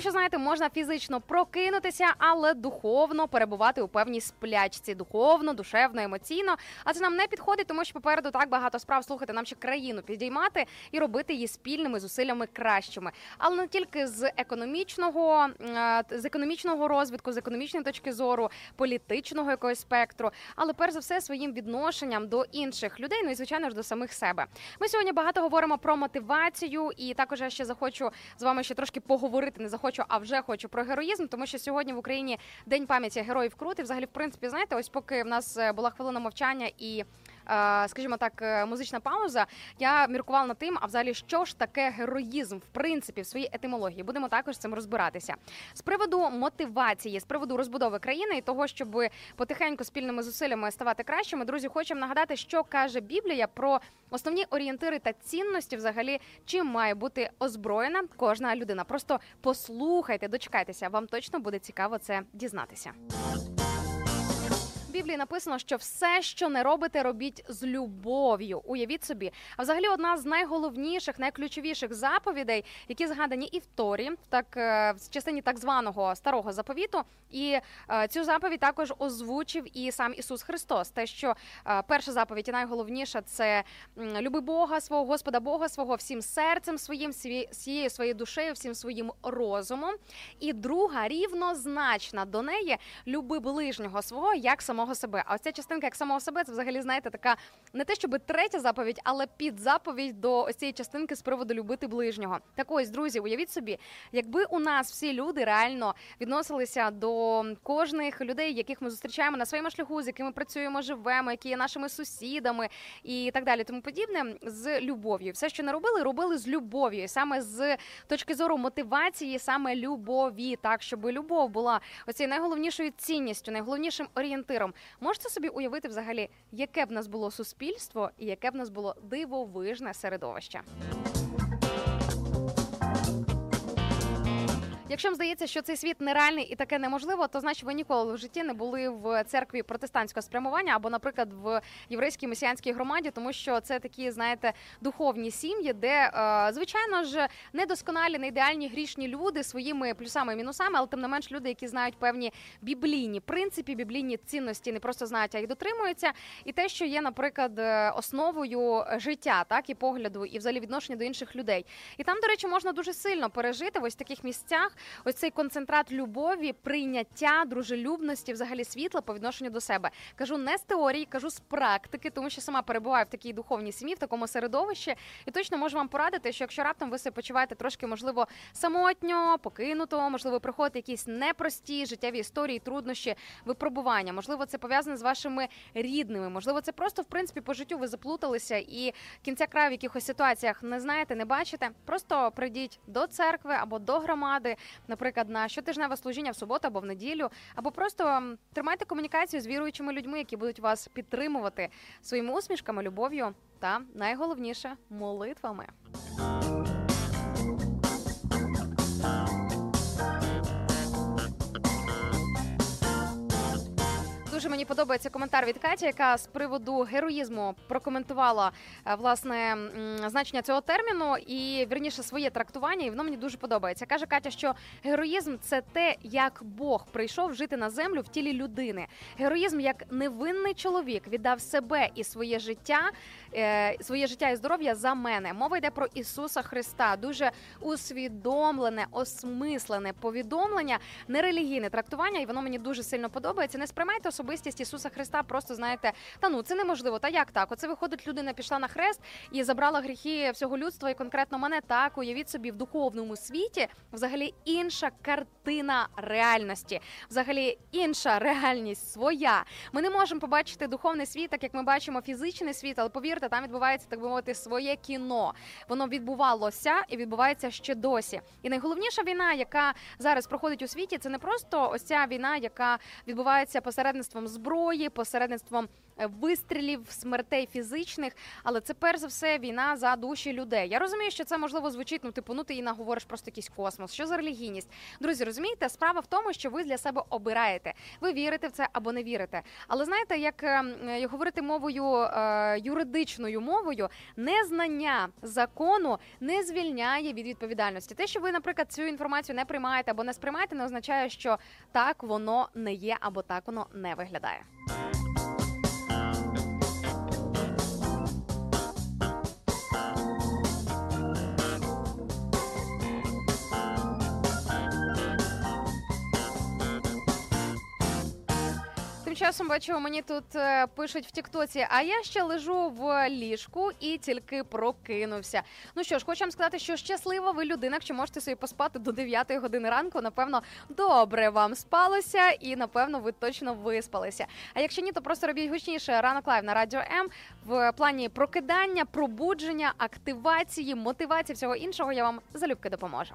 Що знаєте, можна фізично прокинутися, але духовно перебувати у певній сплячці, духовно, душевно, емоційно. А це нам не підходить, тому що попереду так багато справ слухати. Нам ще країну підіймати і робити її спільними зусиллями кращими. Але не тільки з економічного, е, з економічного розвитку, з економічної точки зору, політичного якогось спектру, але перш за все своїм відношенням до інших людей, ну і звичайно ж до самих себе. Ми сьогодні багато говоримо про мотивацію, і також я ще захочу з вами ще трошки поговорити. Не захочу, а вже хочу про героїзм, тому що сьогодні в Україні день пам'яті героїв Крут. І взагалі, в принципі, знаєте, ось поки в нас е, була хвилина мовчання і. Е, Скажімо так, е, музична пауза. Я міркувала над тим, а взагалі, що ж таке героїзм в принципі в своїй етимології. Будемо також з цим розбиратися. З приводу мотивації, з приводу розбудови країни і того, щоб потихеньку спільними зусиллями ставати кращими. Друзі, хочемо нагадати, що каже Біблія про основні орієнтири та цінності, взагалі, чим має бути озброєна кожна людина. Просто послухайте, дочекайтеся, вам точно буде цікаво це дізнатися. Біблії написано, що все, що не робите, робіть з любов'ю. Уявіть собі. А взагалі, одна з найголовніших, найключовіших заповідей, які згадані і в Торі, так е, в частині так званого старого заповіту. І е, цю заповідь також озвучив і сам Ісус Христос. Те, що е, перша заповідь і найголовніша це люби Бога свого, Господа Бога свого всім серцем своїм, всією своєю душею, всім своїм розумом. І друга рівнозначна до неї люби ближнього свого як самого себе. А ось ця частинка як самого себе, це взагалі знаєте, така не те, щоб третя заповідь, але підзаповідь до ось цієї частинки з приводу любити ближнього. Так ось, друзі, уявіть собі, якби у нас всі люди реально відносилися до кожних людей, яких ми зустрічаємо на своєму шляху, з якими працюємо, живемо, які є нашими сусідами і так далі, тому подібне, з любов'ю. Все, що не робили, робили з любов'ю, саме з точки зору мотивації, саме любові, так щоб любов була оцією найголовнішою цінністю, найголовнішим орієнтиром. Можете собі уявити взагалі, яке б нас було суспільство і яке б нас було дивовижне середовище. Якщо вам здається, що цей світ нереальний і таке неможливо, то значить ви ніколи в житті не були в церкві протестантського спрямування або, наприклад, в єврейській месіанській громаді, тому що це такі, знаєте, духовні сім'ї, де е, звичайно ж недосконалі, не ідеальні грішні люди своїми плюсами і мінусами, але тим не менш люди, які знають певні біблійні принципи, біблійні цінності, не просто знають, а й дотримуються. І те, що є, наприклад, е, основою життя, так і погляду, і взагалі відношення до інших людей. І там, до речі, можна дуже сильно пережити в ось таких місцях ось цей концентрат любові, прийняття, дружелюбності, взагалі світла по відношенню до себе. Кажу не з теорії, кажу з практики, тому що сама перебуваю в такій духовній сім'ї, в такому середовищі, і точно можу вам порадити, що якщо раптом ви себе почуваєте трошки, можливо, самотньо, покинуто, можливо, приходять якісь непрості життєві історії, труднощі, випробування. Можливо, це пов'язане з вашими рідними. Можливо, це просто в принципі по життю ви заплуталися і кінця краю в якихось ситуаціях не знаєте, не бачите. Просто прийдіть до церкви або до громади, наприклад, на щотижневе служіння в суботу або в неділю, або просто тримайте комунікацію з віруючими людьми, які будуть вас підтримувати своїми усмішками, любов'ю та найголовніше молитвами. Дуже мені подобається коментар від Каті, яка з приводу героїзму прокоментувала е, власне значення цього терміну і вірніше своє трактування, і воно мені дуже подобається. Каже Катя, що героїзм це те, як Бог прийшов жити на землю в тілі людини. Героїзм як невинний чоловік віддав себе і своє життя, е, своє життя і здоров'я за мене. Мова йде про Ісуса Христа. Дуже усвідомлене, осмислене повідомлення, нерелігійне трактування, і воно мені дуже сильно подобається. Не сприймайте особистість Ісуса Христа, просто знаєте, та ну це неможливо. Та як так? Оце виходить, людина пішла на хрест і забрала гріхи всього людства, і конкретно мене так. Уявіть собі в духовному світі взагалі інша картина реальності, взагалі інша реальність своя. Ми не можемо побачити духовний світ, так як ми бачимо фізичний світ, але повірте, там відбувається так би мовити своє кіно. Воно відбувалося і відбувається ще досі. І найголовніша війна, яка зараз проходить у світі, це не просто ось ця війна, яка відбувається посередництвом зброї, посередництвом е, вистрілів, смертей фізичних, але це перш за все війна за душі людей. Я розумію, що це можливо звучить, ну типу, ну ти і наговориш просто якийсь космос. Що за релігійність? Друзі, розумієте, справа в тому, що ви для себе обираєте. Ви вірите в це або не вірите. Але знаєте, як е, говорити мовою е, юридичною мовою, незнання закону не звільняє від відповідальності. Те, що ви, наприклад, цю інформацію не приймаєте або не сприймаєте, не означає, що так воно не є або так воно не виглядає. Тим часом бачу, мені тут е, пишуть в Тіктоці, а я ще лежу в ліжку і тільки прокинувся. Ну що ж, хочу вам сказати, що щаслива ви людина, якщо можете собі поспати до 9 години ранку. Напевно, добре вам спалося, і напевно ви точно виспалися. А якщо ні, то просто робіть гучніше ранок live на радіо М в плані прокидання, пробудження, активації, мотивації всього іншого. Я вам залюбки допоможу.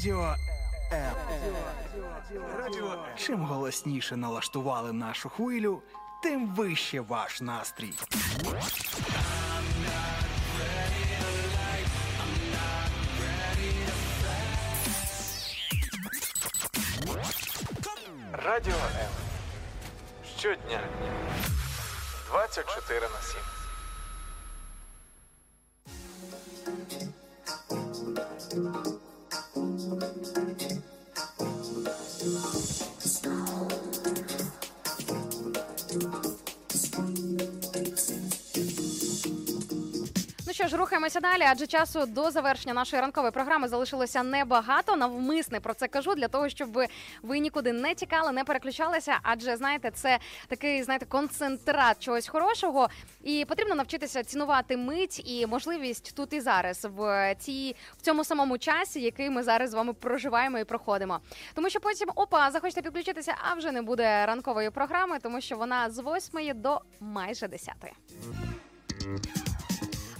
Радіо М. Чим голосніше налаштували нашу хвилю, тим вище ваш настрій. Далі, адже часу до завершення нашої ранкової програми залишилося небагато. Навмисне про це кажу для того, щоб ви, нікуди не тікали, не переключалися. Адже знаєте, це такий знаєте концентрат чогось хорошого, і потрібно навчитися цінувати мить і можливість тут і зараз в цій в цьому самому часі, який ми зараз з вами проживаємо і проходимо. Тому що потім опа, захочете підключитися, а вже не буде ранкової програми, тому що вона з 8 до майже 10.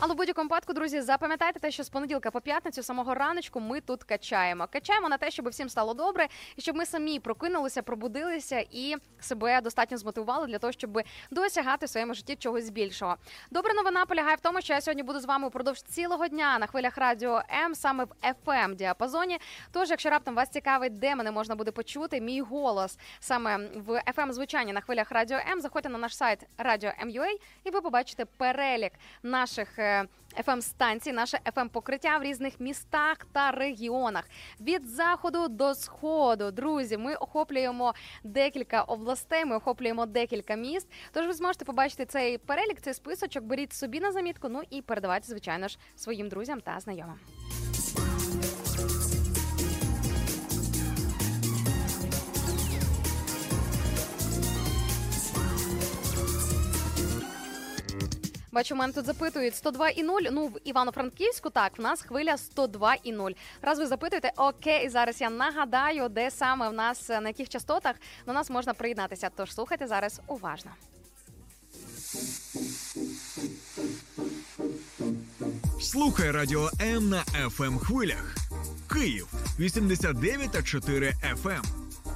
Але в будь-якому випадку, друзі, запам'ятайте те, що з понеділка по п'ятницю, самого раночку, ми тут качаємо. Качаємо на те, щоб всім стало добре, і щоб ми самі прокинулися, пробудилися і себе достатньо змотивували для того, щоб досягати в своєму житті чогось більшого. Добра новина полягає в тому, що я сьогодні буду з вами упродовж цілого дня на хвилях радіо М саме в fm діапазоні. Тож, якщо раптом вас цікавить, де мене можна буде почути, мій голос саме в fm звучанні на хвилях радіо М, заходьте на наш сайт Радіо М.Ua і ви побачите перелік наших fm станцій, наше fm покриття в різних містах та регіонах. Від заходу до сходу, друзі, ми охоплюємо декілька областей, ми охоплюємо декілька міст. Тож ви зможете побачити цей перелік, цей списочок. Беріть собі на замітку. Ну і передавайте, звичайно ж, своїм друзям та знайомим. Бачу, мене тут запитують 102 і 0. Ну, в Івано-Франківську так, в нас хвиля 102 і 0. Раз ви запитуєте, окей, зараз я нагадаю, де саме в нас на яких частотах до нас можна приєднатися. Тож слухайте зараз уважно. Слухай радіо М на fm хвилях. Київ 89 та 4 FM.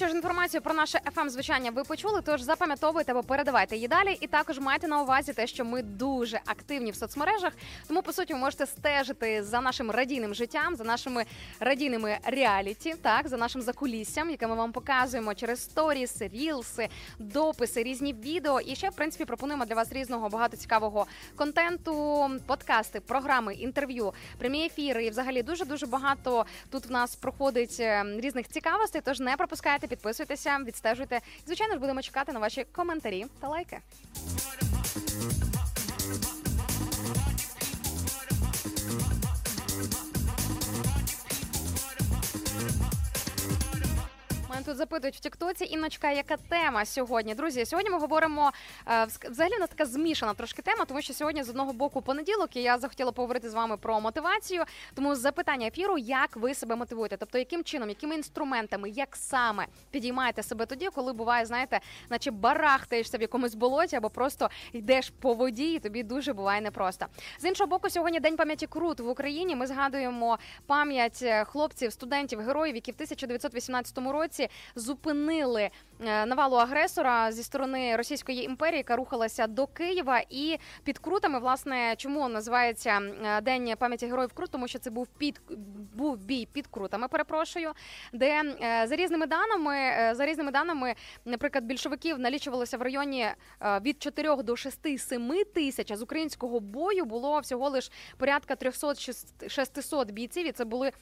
що ж, інформацію про наше fm звучання ви почули, тож запам'ятовуйте або передавайте її далі. І також майте на увазі те, що ми дуже активні в соцмережах. Тому по суті ви можете стежити за нашим радійним життям, за нашими радійними реаліті, так за нашим закуліссям, яке ми вам показуємо через сторіс, рілси, дописи, різні відео. І ще в принципі пропонуємо для вас різного багато цікавого контенту, подкасти, програми, інтерв'ю, прямі ефіри. І взагалі дуже дуже багато тут в нас проходить е, різних цікавостей. Тож не пропускайте, підписуйтеся, відстежуйте. І, звичайно ж, будемо чекати на ваші коментарі та лайки. Тут запитують в Тіктоці. Інночка, яка тема сьогодні? Друзі, сьогодні ми говоримо е, вз- взагалі на така змішана трошки тема, тому що сьогодні з одного боку понеділок, і я захотіла поговорити з вами про мотивацію. Тому запитання ефіру, як ви себе мотивуєте? Тобто, яким чином, якими інструментами, як саме підіймаєте себе тоді, коли буває, знаєте, наче барахтаєшся в якомусь болоті або просто йдеш по воді, і тобі дуже буває непросто. З іншого боку, сьогодні день пам'яті Крут в Україні. Ми згадуємо пам'ять е, хлопців, студентів, героїв, які в 1918 році зупинили е, навалу агресора зі сторони Російської імперії, яка рухалася до Києва. І під крутами, власне, чому називається е, День пам'яті героїв Крут? Тому що це був під був бій під крутами. Перепрошую, де е, за різними даними, за різними даними, наприклад, більшовиків налічувалося в районі від 4 до 6-7 тисяч. А з українського бою було всього лиш порядка 300-600 бійців. І це були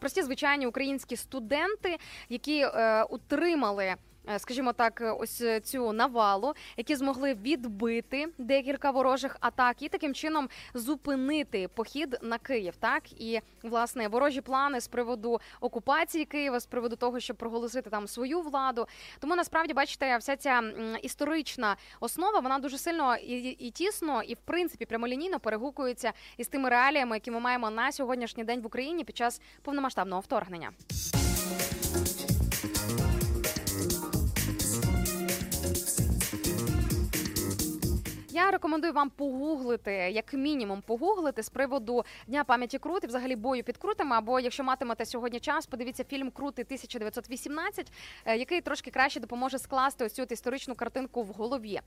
прості звичайні українські студенти, які е, утримали. Е, Скажімо так, е, ось е, цю навалу, які змогли відбити декілька ворожих атак і таким чином зупинити похід на Київ. Так і власне ворожі плани з приводу окупації Києва, з приводу того, щоб проголосити там свою владу. Тому насправді бачите, вся ця історична основа вона дуже сильно і, і тісно, і в принципі прямолінійно перегукується із тими реаліями, які ми маємо на сьогоднішній день в Україні під час повномасштабного вторгнення. Я рекомендую вам погуглити, як мінімум, погуглити з приводу Дня пам'яті Крут і взагалі бою під крутами. Або якщо матимете сьогодні час, подивіться фільм Крути 1918, е, який трошки краще допоможе скласти ось цю історичну картинку в голові.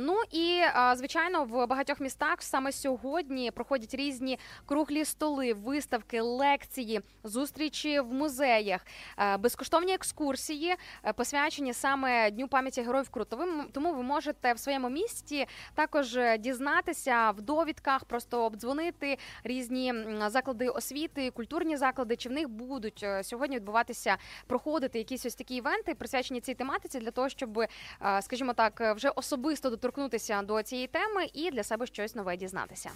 Ну і звичайно, в багатьох містах саме сьогодні проходять різні круглі столи, виставки, лекції, зустрічі в музеях, е, безкоштовні екскурсії, е, посвячені саме Дню пам'яті героїв Крут. То ви Тому ви можете в своєму місті також е, дізнатися в довідках, просто обдзвонити різні заклади освіти, культурні заклади, чи в них будуть е, сьогодні відбуватися, проходити якісь ось такі івенти, присвячені цій тематиці, для того, щоб, е, скажімо так, вже особисто доторкнутися до цієї теми і для себе щось нове дізнатися.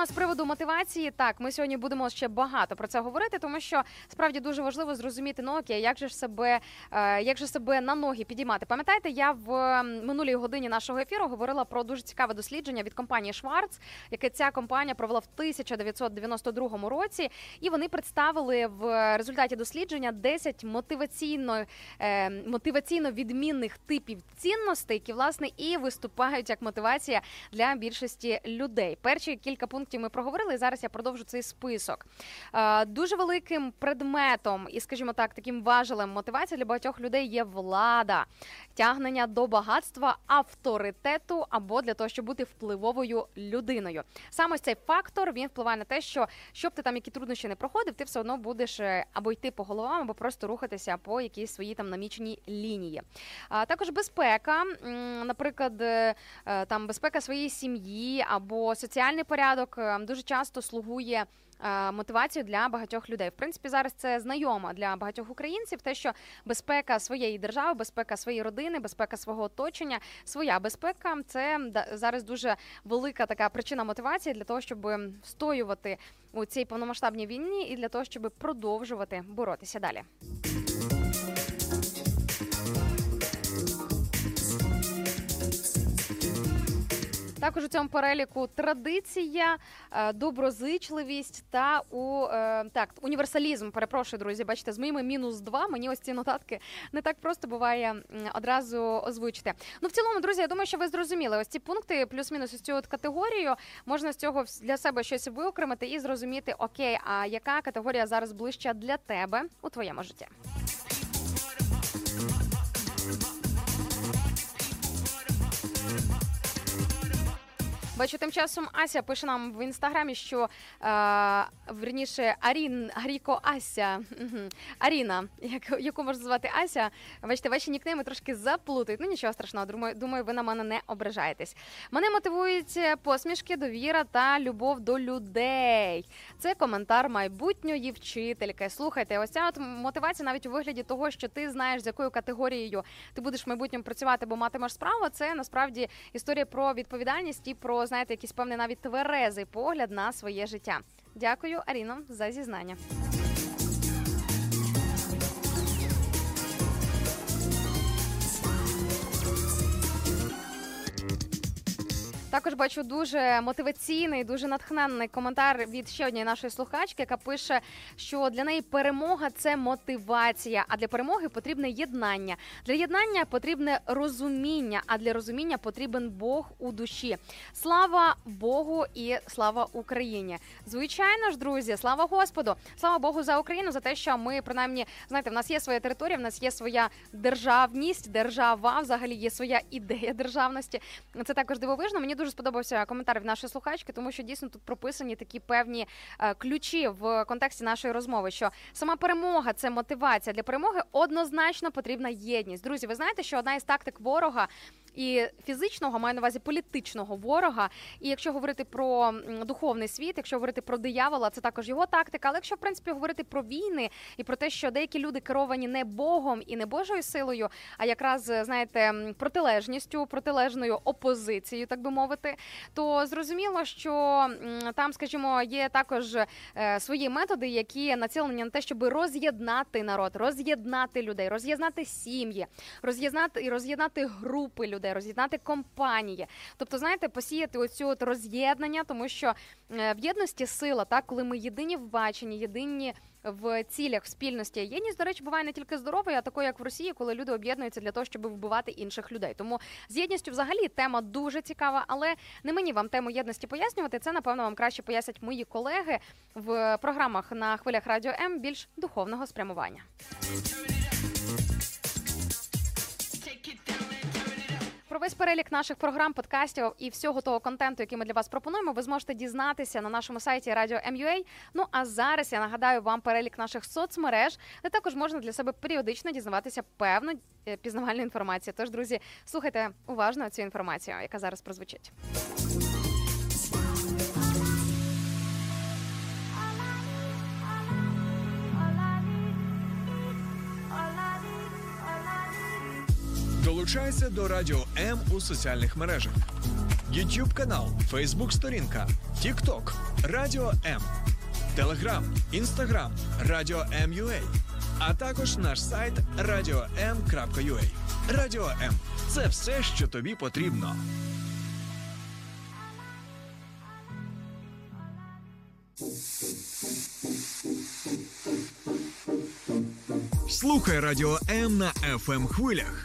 Ну а з приводу мотивації, так ми сьогодні будемо ще багато про це говорити, тому що справді дуже важливо зрозуміти, ну окей, як же ж себе, е, як же себе на ноги підіймати. Пам'ятаєте, я в минулій годині нашого ефіру говорила про дуже цікаве дослідження від компанії Schwarz, яке ця компанія провела в 1992 році, і вони представили в результаті дослідження 10 мотиваційно, е, мотиваційно відмінних типів цінностей, які власне і виступають як мотивація для більшості людей. Перші кілька пунктів ми проговорили. Зараз я продовжу цей список. Е, Дуже великим предметом і, скажімо так, таким важелем мотивації для багатьох людей є влада, тягнення до багатства, авторитету або для того, щоб бути впливовою людиною. Саме цей фактор він впливає на те, що щоб ти там які труднощі не проходив, ти все одно будеш е, або йти по головам, або просто рухатися по якійсь своїй там наміченій лінії. Також безпека, наприклад, е, там безпека своєї сім'ї або соціальний порядок е, дуже часто слугує. е, Мотивацію для багатьох людей. В принципі, зараз це знайомо для багатьох українців. Те, що безпека своєї держави, безпека своєї родини, безпека свого оточення, своя безпека це зараз дуже велика така причина мотивації для того, щоб встоювати у цій повномасштабній війні і для того, щоб продовжувати боротися далі. Також у цьому переліку традиція, е, доброзичливість та у е, так універсалізм. Перепрошую, друзі. Бачите, з моїми мінус два. Мені ось ці нотатки не так просто буває одразу озвучити. Ну в цілому, друзі, я думаю, що ви зрозуміли ось ці пункти, плюс-мінус ось цю от категорію. Можна з цього для себе щось виокремити і зрозуміти, окей, а яка категорія зараз ближча для тебе у твоєму житті. Бачу, тим часом Ася пише нам в інстаграмі, що е, верніше Арін Аріко Ася Аріна, яку, яку можна звати Ася. Бачите, ваші нікнейми трошки заплутають. Ну нічого страшного. Думаю, думаю, ви на мене не ображаєтесь. Мене мотивують е, посмішки, довіра та любов до людей. Це коментар майбутньої вчительки. Слухайте, ось ця от мотивація навіть у вигляді того, що ти знаєш, з якою категорією ти будеш в майбутньому працювати, бо матимеш справу. Це насправді історія про відповідальність і про знаєте, якийсь певний навіть тверезий погляд на своє життя. Дякую, Аріно, за зізнання. Також бачу дуже мотиваційний, дуже натхненний коментар від ще однієї нашої слухачки, яка пише, що для неї перемога це мотивація. А для перемоги потрібне єднання. Для єднання потрібне розуміння, а для розуміння потрібен Бог у душі. Слава Богу і слава Україні! Звичайно ж, друзі, слава Господу! Слава Богу за Україну за те, що ми принаймні знаєте, в нас є своя територія, в нас є своя державність, держава, взагалі є своя ідея державності. Це також дивовижно. Мені дуже сподобався коментар від нашої слухачки, тому що дійсно тут прописані такі певні е, ключі в контексті нашої розмови. Що сама перемога це мотивація для перемоги однозначно потрібна єдність. Друзі, ви знаєте, що одна із тактик ворога. І фізичного маю на увазі політичного ворога. І якщо говорити про духовний світ, якщо говорити про диявола, це також його тактика. Але якщо в принципі говорити про війни і про те, що деякі люди керовані не Богом і не Божою силою, а якраз е, знаєте, протилежністю, протилежною опозицією, так би мовити, то зрозуміло, що там, скажімо, є також е, свої методи, які націлені на те, щоб роз'єднати народ, роз'єднати людей, роз'єднати сім'ї, роз'єднати і роз'єднати групи людей, роз'єднати компанії. Тобто, знаєте, посіяти оцю от роз'єднання, тому що е, в єдності сила, так, коли ми єдині в баченні, єдині в цілях в спільності. Єдність, до речі, буває не тільки здоровою, а такою, як в Росії, коли люди об'єднуються для того, щоб вбивати інших людей. Тому з єдністю взагалі тема дуже цікава, але не мені вам тему єдності пояснювати. Це напевно вам краще пояснять мої колеги в програмах на хвилях радіо М більш духовного спрямування. Про весь перелік наших програм, подкастів і всього того контенту, який ми для вас пропонуємо, ви зможете дізнатися на нашому сайті Радіо МЮА. Ну а зараз я нагадаю вам перелік наших соцмереж, де також можна для себе періодично дізнаватися певну е, пізнавальну інформацію. Тож, друзі, слухайте уважно цю інформацію, яка зараз прозвучить. Долучайся до Радіо М у соціальних мережах: YouTube канал, Facebook сторінка, TikTok, Радіо М, Telegram, Instagram, Радіо М.Ua, а також наш сайт radio.m.ua. Радіо М це все, що тобі потрібно. Слухай радіо М на fm хвилях.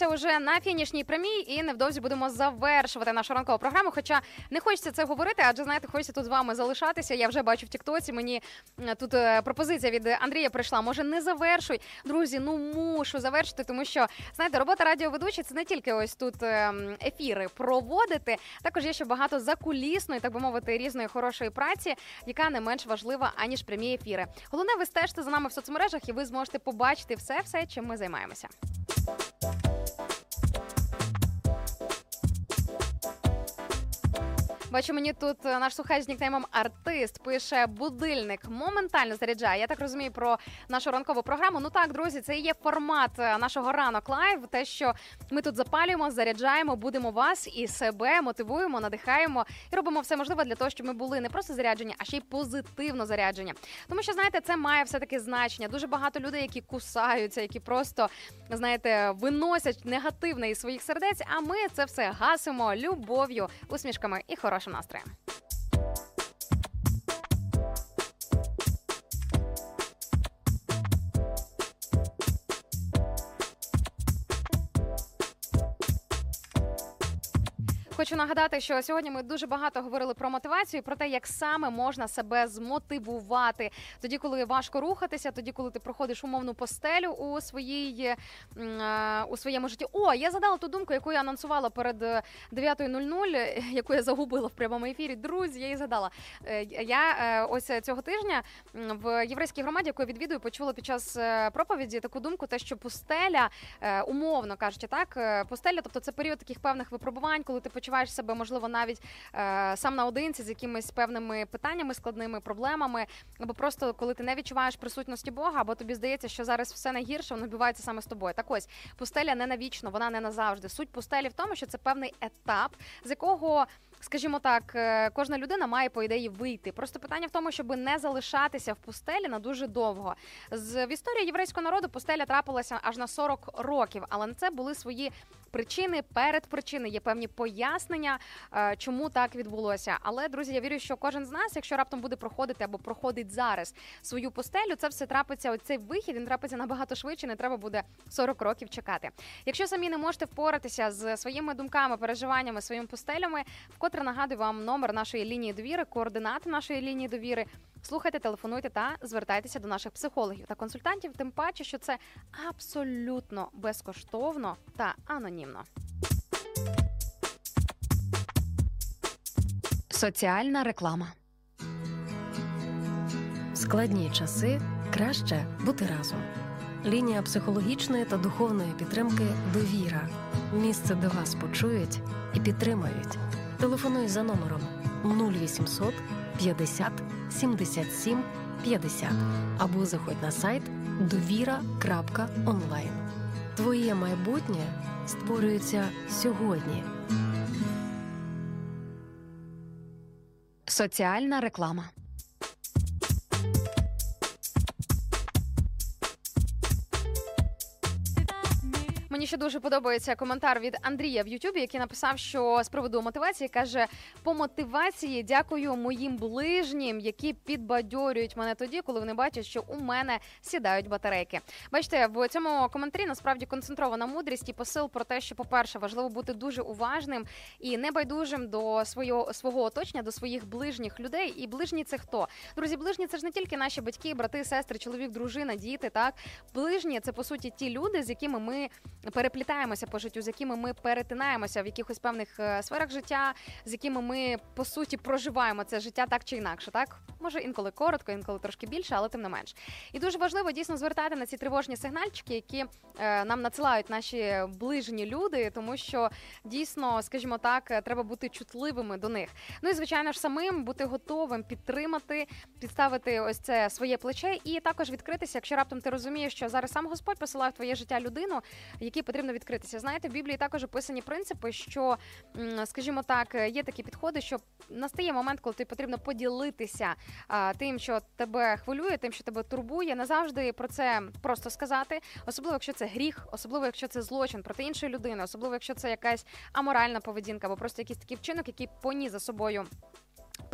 Ми вже на фінішній прямій і невдовзі будемо завершувати нашу ранкову програму. Хоча не хочеться це говорити, адже знаєте, хочеться тут з вами залишатися. Я вже бачу в Тіктоці. Мені тут е, пропозиція від Андрія прийшла. Може, не завершуй, друзі. Ну мушу завершити, тому що знаєте, робота радіоведучі це не тільки ось тут е, ефіри проводити. Також є ще багато закулісної, так би мовити, різної хорошої праці, яка не менш важлива аніж прямі ефіри. Головне, ви стежте за нами в соцмережах, і ви зможете побачити все, все, чим ми займаємося. Бачу, мені тут е, наш слухач з нікнеймом артист пише будильник моментально заряджає. Я так розумію про нашу ранкову програму. Ну так, друзі, це і є формат е, нашого ранок live. Те, що ми тут запалюємо, заряджаємо, будемо вас і себе мотивуємо, надихаємо і робимо все можливе для того, щоб ми були не просто заряджені, а ще й позитивно заряджені. Тому що знаєте, це має все таки значення. Дуже багато людей, які кусаються, які просто знаєте, виносять негативне із своїх сердець. А ми це все гасимо любов'ю, усмішками і хорошим настроєм. Хочу нагадати, що сьогодні ми дуже багато говорили про мотивацію, про те, як саме можна себе змотивувати. Тоді, коли важко рухатися, тоді, коли ти проходиш умовну постелю у своїй е, у своєму житті. О, я задала ту думку, яку я анонсувала перед е, 9.00, [LAUGHS] яку я загубила в прямому ефірі. Друзі, я її задала. Е, Я е, ось цього тижня в єврейській громаді, яку я відвідую, почула під час е, проповіді таку думку, те, що пустеля, е, умовно кажучи, так, е, пустеля, тобто це період таких певних випробувань, коли ти почуваєш себе, можливо, навіть е, сам наодинці з якимись певними питаннями, складними проблемами, або просто коли ти не відчуваєш присутності Бога, або тобі здається, що зараз все найгірше, воно відбувається саме з тобою. Так ось пустеля не навічно, вона не назавжди. Суть пустелі в тому, що це певний етап, з якого. Скажімо так, е, кожна людина має по ідеї вийти. Просто питання в тому, щоб не залишатися в пустелі на дуже довго. З в історії єврейського народу пустеля трапилася аж на 40 років, але на це були свої причини, передпричини, є певні пояснення, е, чому так відбулося. Але друзі, я вірю, що кожен з нас, якщо раптом буде проходити або проходить зараз свою пустелю, це все трапиться. Оцей вихід він трапиться набагато швидше. Не треба буде 40 років чекати. Якщо самі не можете впоратися з своїми думками, переживаннями, своїми пустелями, вкотре нагадую вам номер нашої лінії довіри, координати нашої лінії довіри. Слухайте, телефонуйте та звертайтеся до наших психологів та консультантів. Тим паче, що це абсолютно безкоштовно та анонімно. Соціальна реклама. В складні часи краще бути разом. Лінія психологічної та духовної підтримки Довіра. Місце, де вас почують і підтримають. Телефонуй за номером 0800 50 77 50 або заходь на сайт довіра.онлайн. Твоє майбутнє створюється сьогодні. Соціальна реклама. Мені ще дуже подобається коментар від Андрія в Ютубі, який написав, що з приводу мотивації каже: по мотивації дякую моїм ближнім, які підбадьорюють мене тоді, коли вони бачать, що у мене сідають батарейки. Бачите, в цьому коментарі насправді концентрована мудрість і посил про те, що, по-перше, важливо бути дуже уважним і небайдужим до свого свого оточення, до своїх ближніх людей. І ближні це хто? Друзі, ближні це ж не тільки наші батьки, брати, сестри, чоловік, дружина, діти. Так, ближні це по суті ті люди, з якими ми переплітаємося по життю, з якими ми перетинаємося в якихось певних е, сферах життя, з якими ми по суті проживаємо це життя так чи інакше. Так може інколи коротко, інколи трошки більше, але тим не менш. І дуже важливо дійсно звертати на ці тривожні сигнальчики, які е, нам надсилають наші ближні люди, тому що дійсно, скажімо так, е, треба бути чутливими до них. Ну і звичайно ж самим бути готовим підтримати, підставити ось це своє плече, і також відкритися, якщо раптом ти розумієш, що зараз сам Господь посилає в твоє життя людину, якій потрібно відкритися. Знаєте, в Біблії також описані принципи, що, скажімо так, є такі підходи, що настає момент, коли тобі потрібно поділитися тим, що тебе хвилює, тим, що тебе турбує. Не завжди про це просто сказати, особливо якщо це гріх, особливо якщо це злочин проти іншої людини, особливо якщо це якась аморальна поведінка, або просто якийсь такий вчинок, який поніс за собою.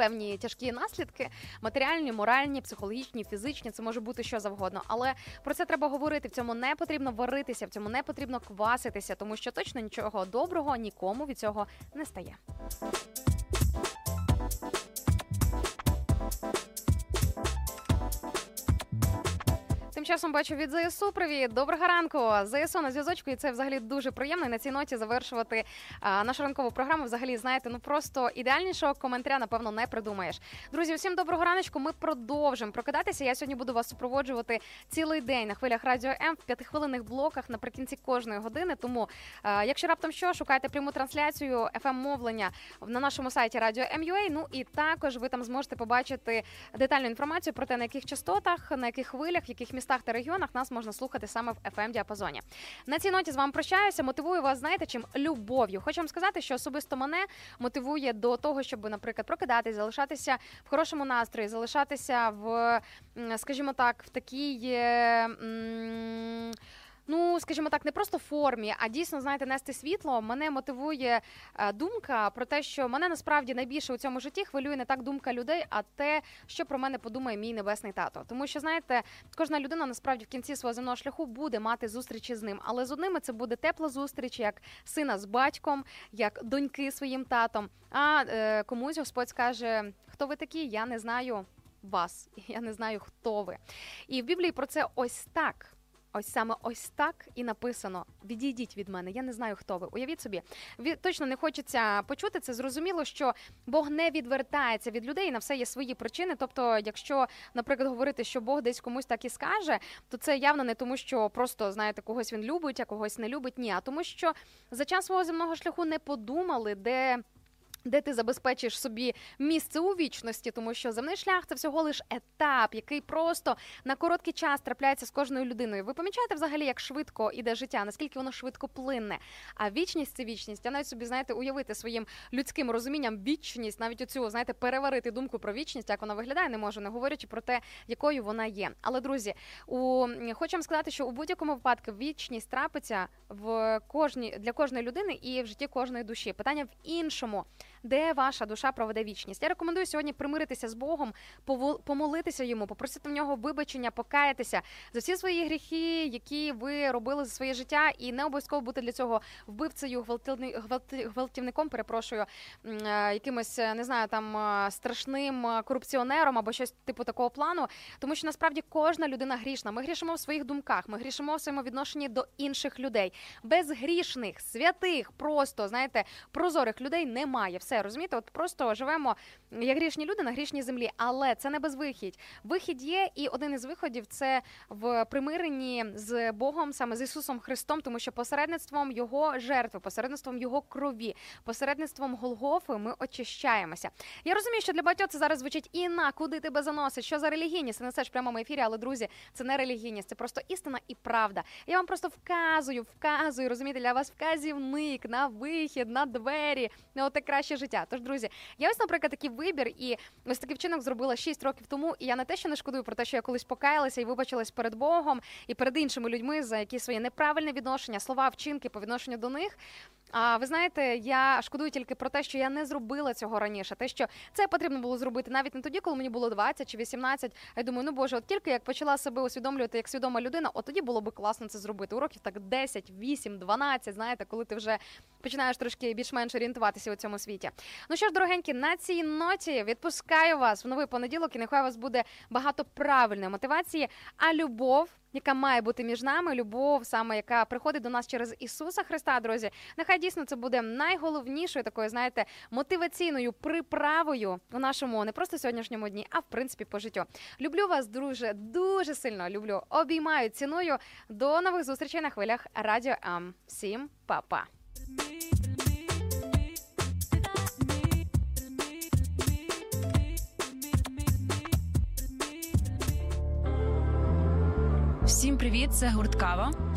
Певні тяжкі наслідки, матеріальні, моральні, психологічні, фізичні, це може бути що завгодно. Але про це треба говорити. В цьому не потрібно варитися, в цьому не потрібно кваситися, тому що точно нічого доброго нікому від цього не стає. Тим часом бачу від ЗСУ. Привіт, доброго ранку. ЗСУ на зв'язочку, і це взагалі дуже приємно. І на цій ноті завершувати а, нашу ранкову програму. Взагалі, знаєте, ну просто ідеальнішого коментаря, напевно, не придумаєш. Друзі, усім доброго раночку. Ми продовжимо прокидатися. Я сьогодні буду вас супроводжувати цілий день на хвилях радіо М в п'ятихвилинних блоках наприкінці кожної години. Тому, а, якщо раптом що, шукайте пряму трансляцію fm мовлення на нашому сайті Радіо МЮА. Ну і також ви там зможете побачити детальну інформацію про те, на яких частотах, на яких хвилях, в яких містах та регіонах нас можна слухати саме в fm діапазоні. На цій ноті з вами прощаюся. Мотивую вас, знаєте, чим любов'ю. Хочу вам сказати, що особисто мене мотивує до того, щоб, наприклад, прокидатись, залишатися в хорошому настрої, залишатися в, скажімо так, в такій. е, м, Ну, скажімо так, не просто формі, а дійсно знаєте, нести світло. Мене мотивує е, думка про те, що мене насправді найбільше у цьому житті хвилює не так думка людей, а те, що про мене подумає мій небесний тато. Тому що знаєте, кожна людина насправді в кінці свого земного шляху буде мати зустрічі з ним. Але з одними це буде тепла зустріч, як сина з батьком, як доньки своїм татом. А е, комусь Господь скаже, хто ви такі? Я не знаю вас, я не знаю, хто ви. І в Біблії про це ось так. Ось саме ось так і написано: відійдіть від мене. Я не знаю, хто ви. Уявіть собі, Ві- точно не хочеться почути це. Зрозуміло, що Бог не відвертається від людей, на все є свої причини. Тобто, якщо, наприклад, говорити, що Бог десь комусь так і скаже, то це явно не тому, що просто знаєте, когось він любить, а когось не любить. Ні, а тому, що за час свого земного шляху не подумали, де. Де ти забезпечиш собі місце у вічності, тому що земний шлях це всього лиш етап, який просто на короткий час трапляється з кожною людиною. Ви помічаєте взагалі, як швидко іде життя, наскільки воно швидко плинне. А вічність це вічність. Я навіть собі знаєте, уявити своїм людським розумінням вічність, навіть оцю знаєте, переварити думку про вічність, як вона виглядає, не можу, не говорячи про те, якою вона є. Але друзі, у хочу вам сказати, що у будь-якому випадку вічність трапиться в кожній для кожної людини і в житті кожної душі. Питання в іншому де ваша душа проведе вічність. Я рекомендую сьогодні примиритися з Богом, помолитися йому, попросити в нього вибачення, покаятися за всі свої гріхи, які ви робили за своє життя, і не обов'язково бути для цього вбивцею, гвалтівником, перепрошую, е, якимось е, не знаю, там е, страшним корупціонером або щось типу такого плану. Тому що насправді кожна людина грішна. Ми грішимо в своїх думках, ми грішимо в своєму відношенні до інших людей. Безгрішних, святих, просто знаєте, прозорих людей немає. Все розумієте? От просто живемо як грішні люди на грішній землі, але це не безвихідь. Вихід є, і один із виходів це в примиренні з Богом, саме з Ісусом Христом, тому що посередництвом його жертви, посередництвом його крові, посередництвом Голгофи ми очищаємося. Я розумію, що для багатьох це зараз звучить Інна, куди тебе заносить? Що за релігійність? Несеш в прямому ефірі, але друзі, це не релігійність, це просто істина і правда. Я вам просто вказую, вказую, розумієте, для вас вказівник на вихід, на двері, на оте краще життя. Тож, друзі, я ось, наприклад, такий вибір, і ось такий вчинок зробила 6 років тому. І я не те, що не шкодую про те, що я колись покаялася і вибачилась перед Богом і перед іншими людьми за якісь свої неправильне відношення, слова, вчинки по відношенню до них. А ви знаєте, я шкодую тільки про те, що я не зробила цього раніше. Те, що це потрібно було зробити навіть не тоді, коли мені було 20 чи 18. А я думаю, ну боже, от тільки як почала себе усвідомлювати як свідома людина, от тоді було би класно це зробити. У років так 10, 8, 12, знаєте, коли ти вже починаєш трошки більш-менш орієнтуватися у цьому світі. Ну що ж, дорогенькі, на цій ноті відпускаю вас в новий понеділок, і нехай у вас буде багато правильної мотивації, а любов. Яка має бути між нами, любов, саме яка приходить до нас через Ісуса Христа, друзі. Нехай дійсно це буде найголовнішою такою, знаєте, мотиваційною приправою у нашому не просто сьогоднішньому дні, а в принципі по життю. Люблю вас, друже, дуже сильно люблю. Обіймаю, ціную. До нових зустрічей на хвилях Радіо М. Всім па-па. Всім привіт, це гурт Кава.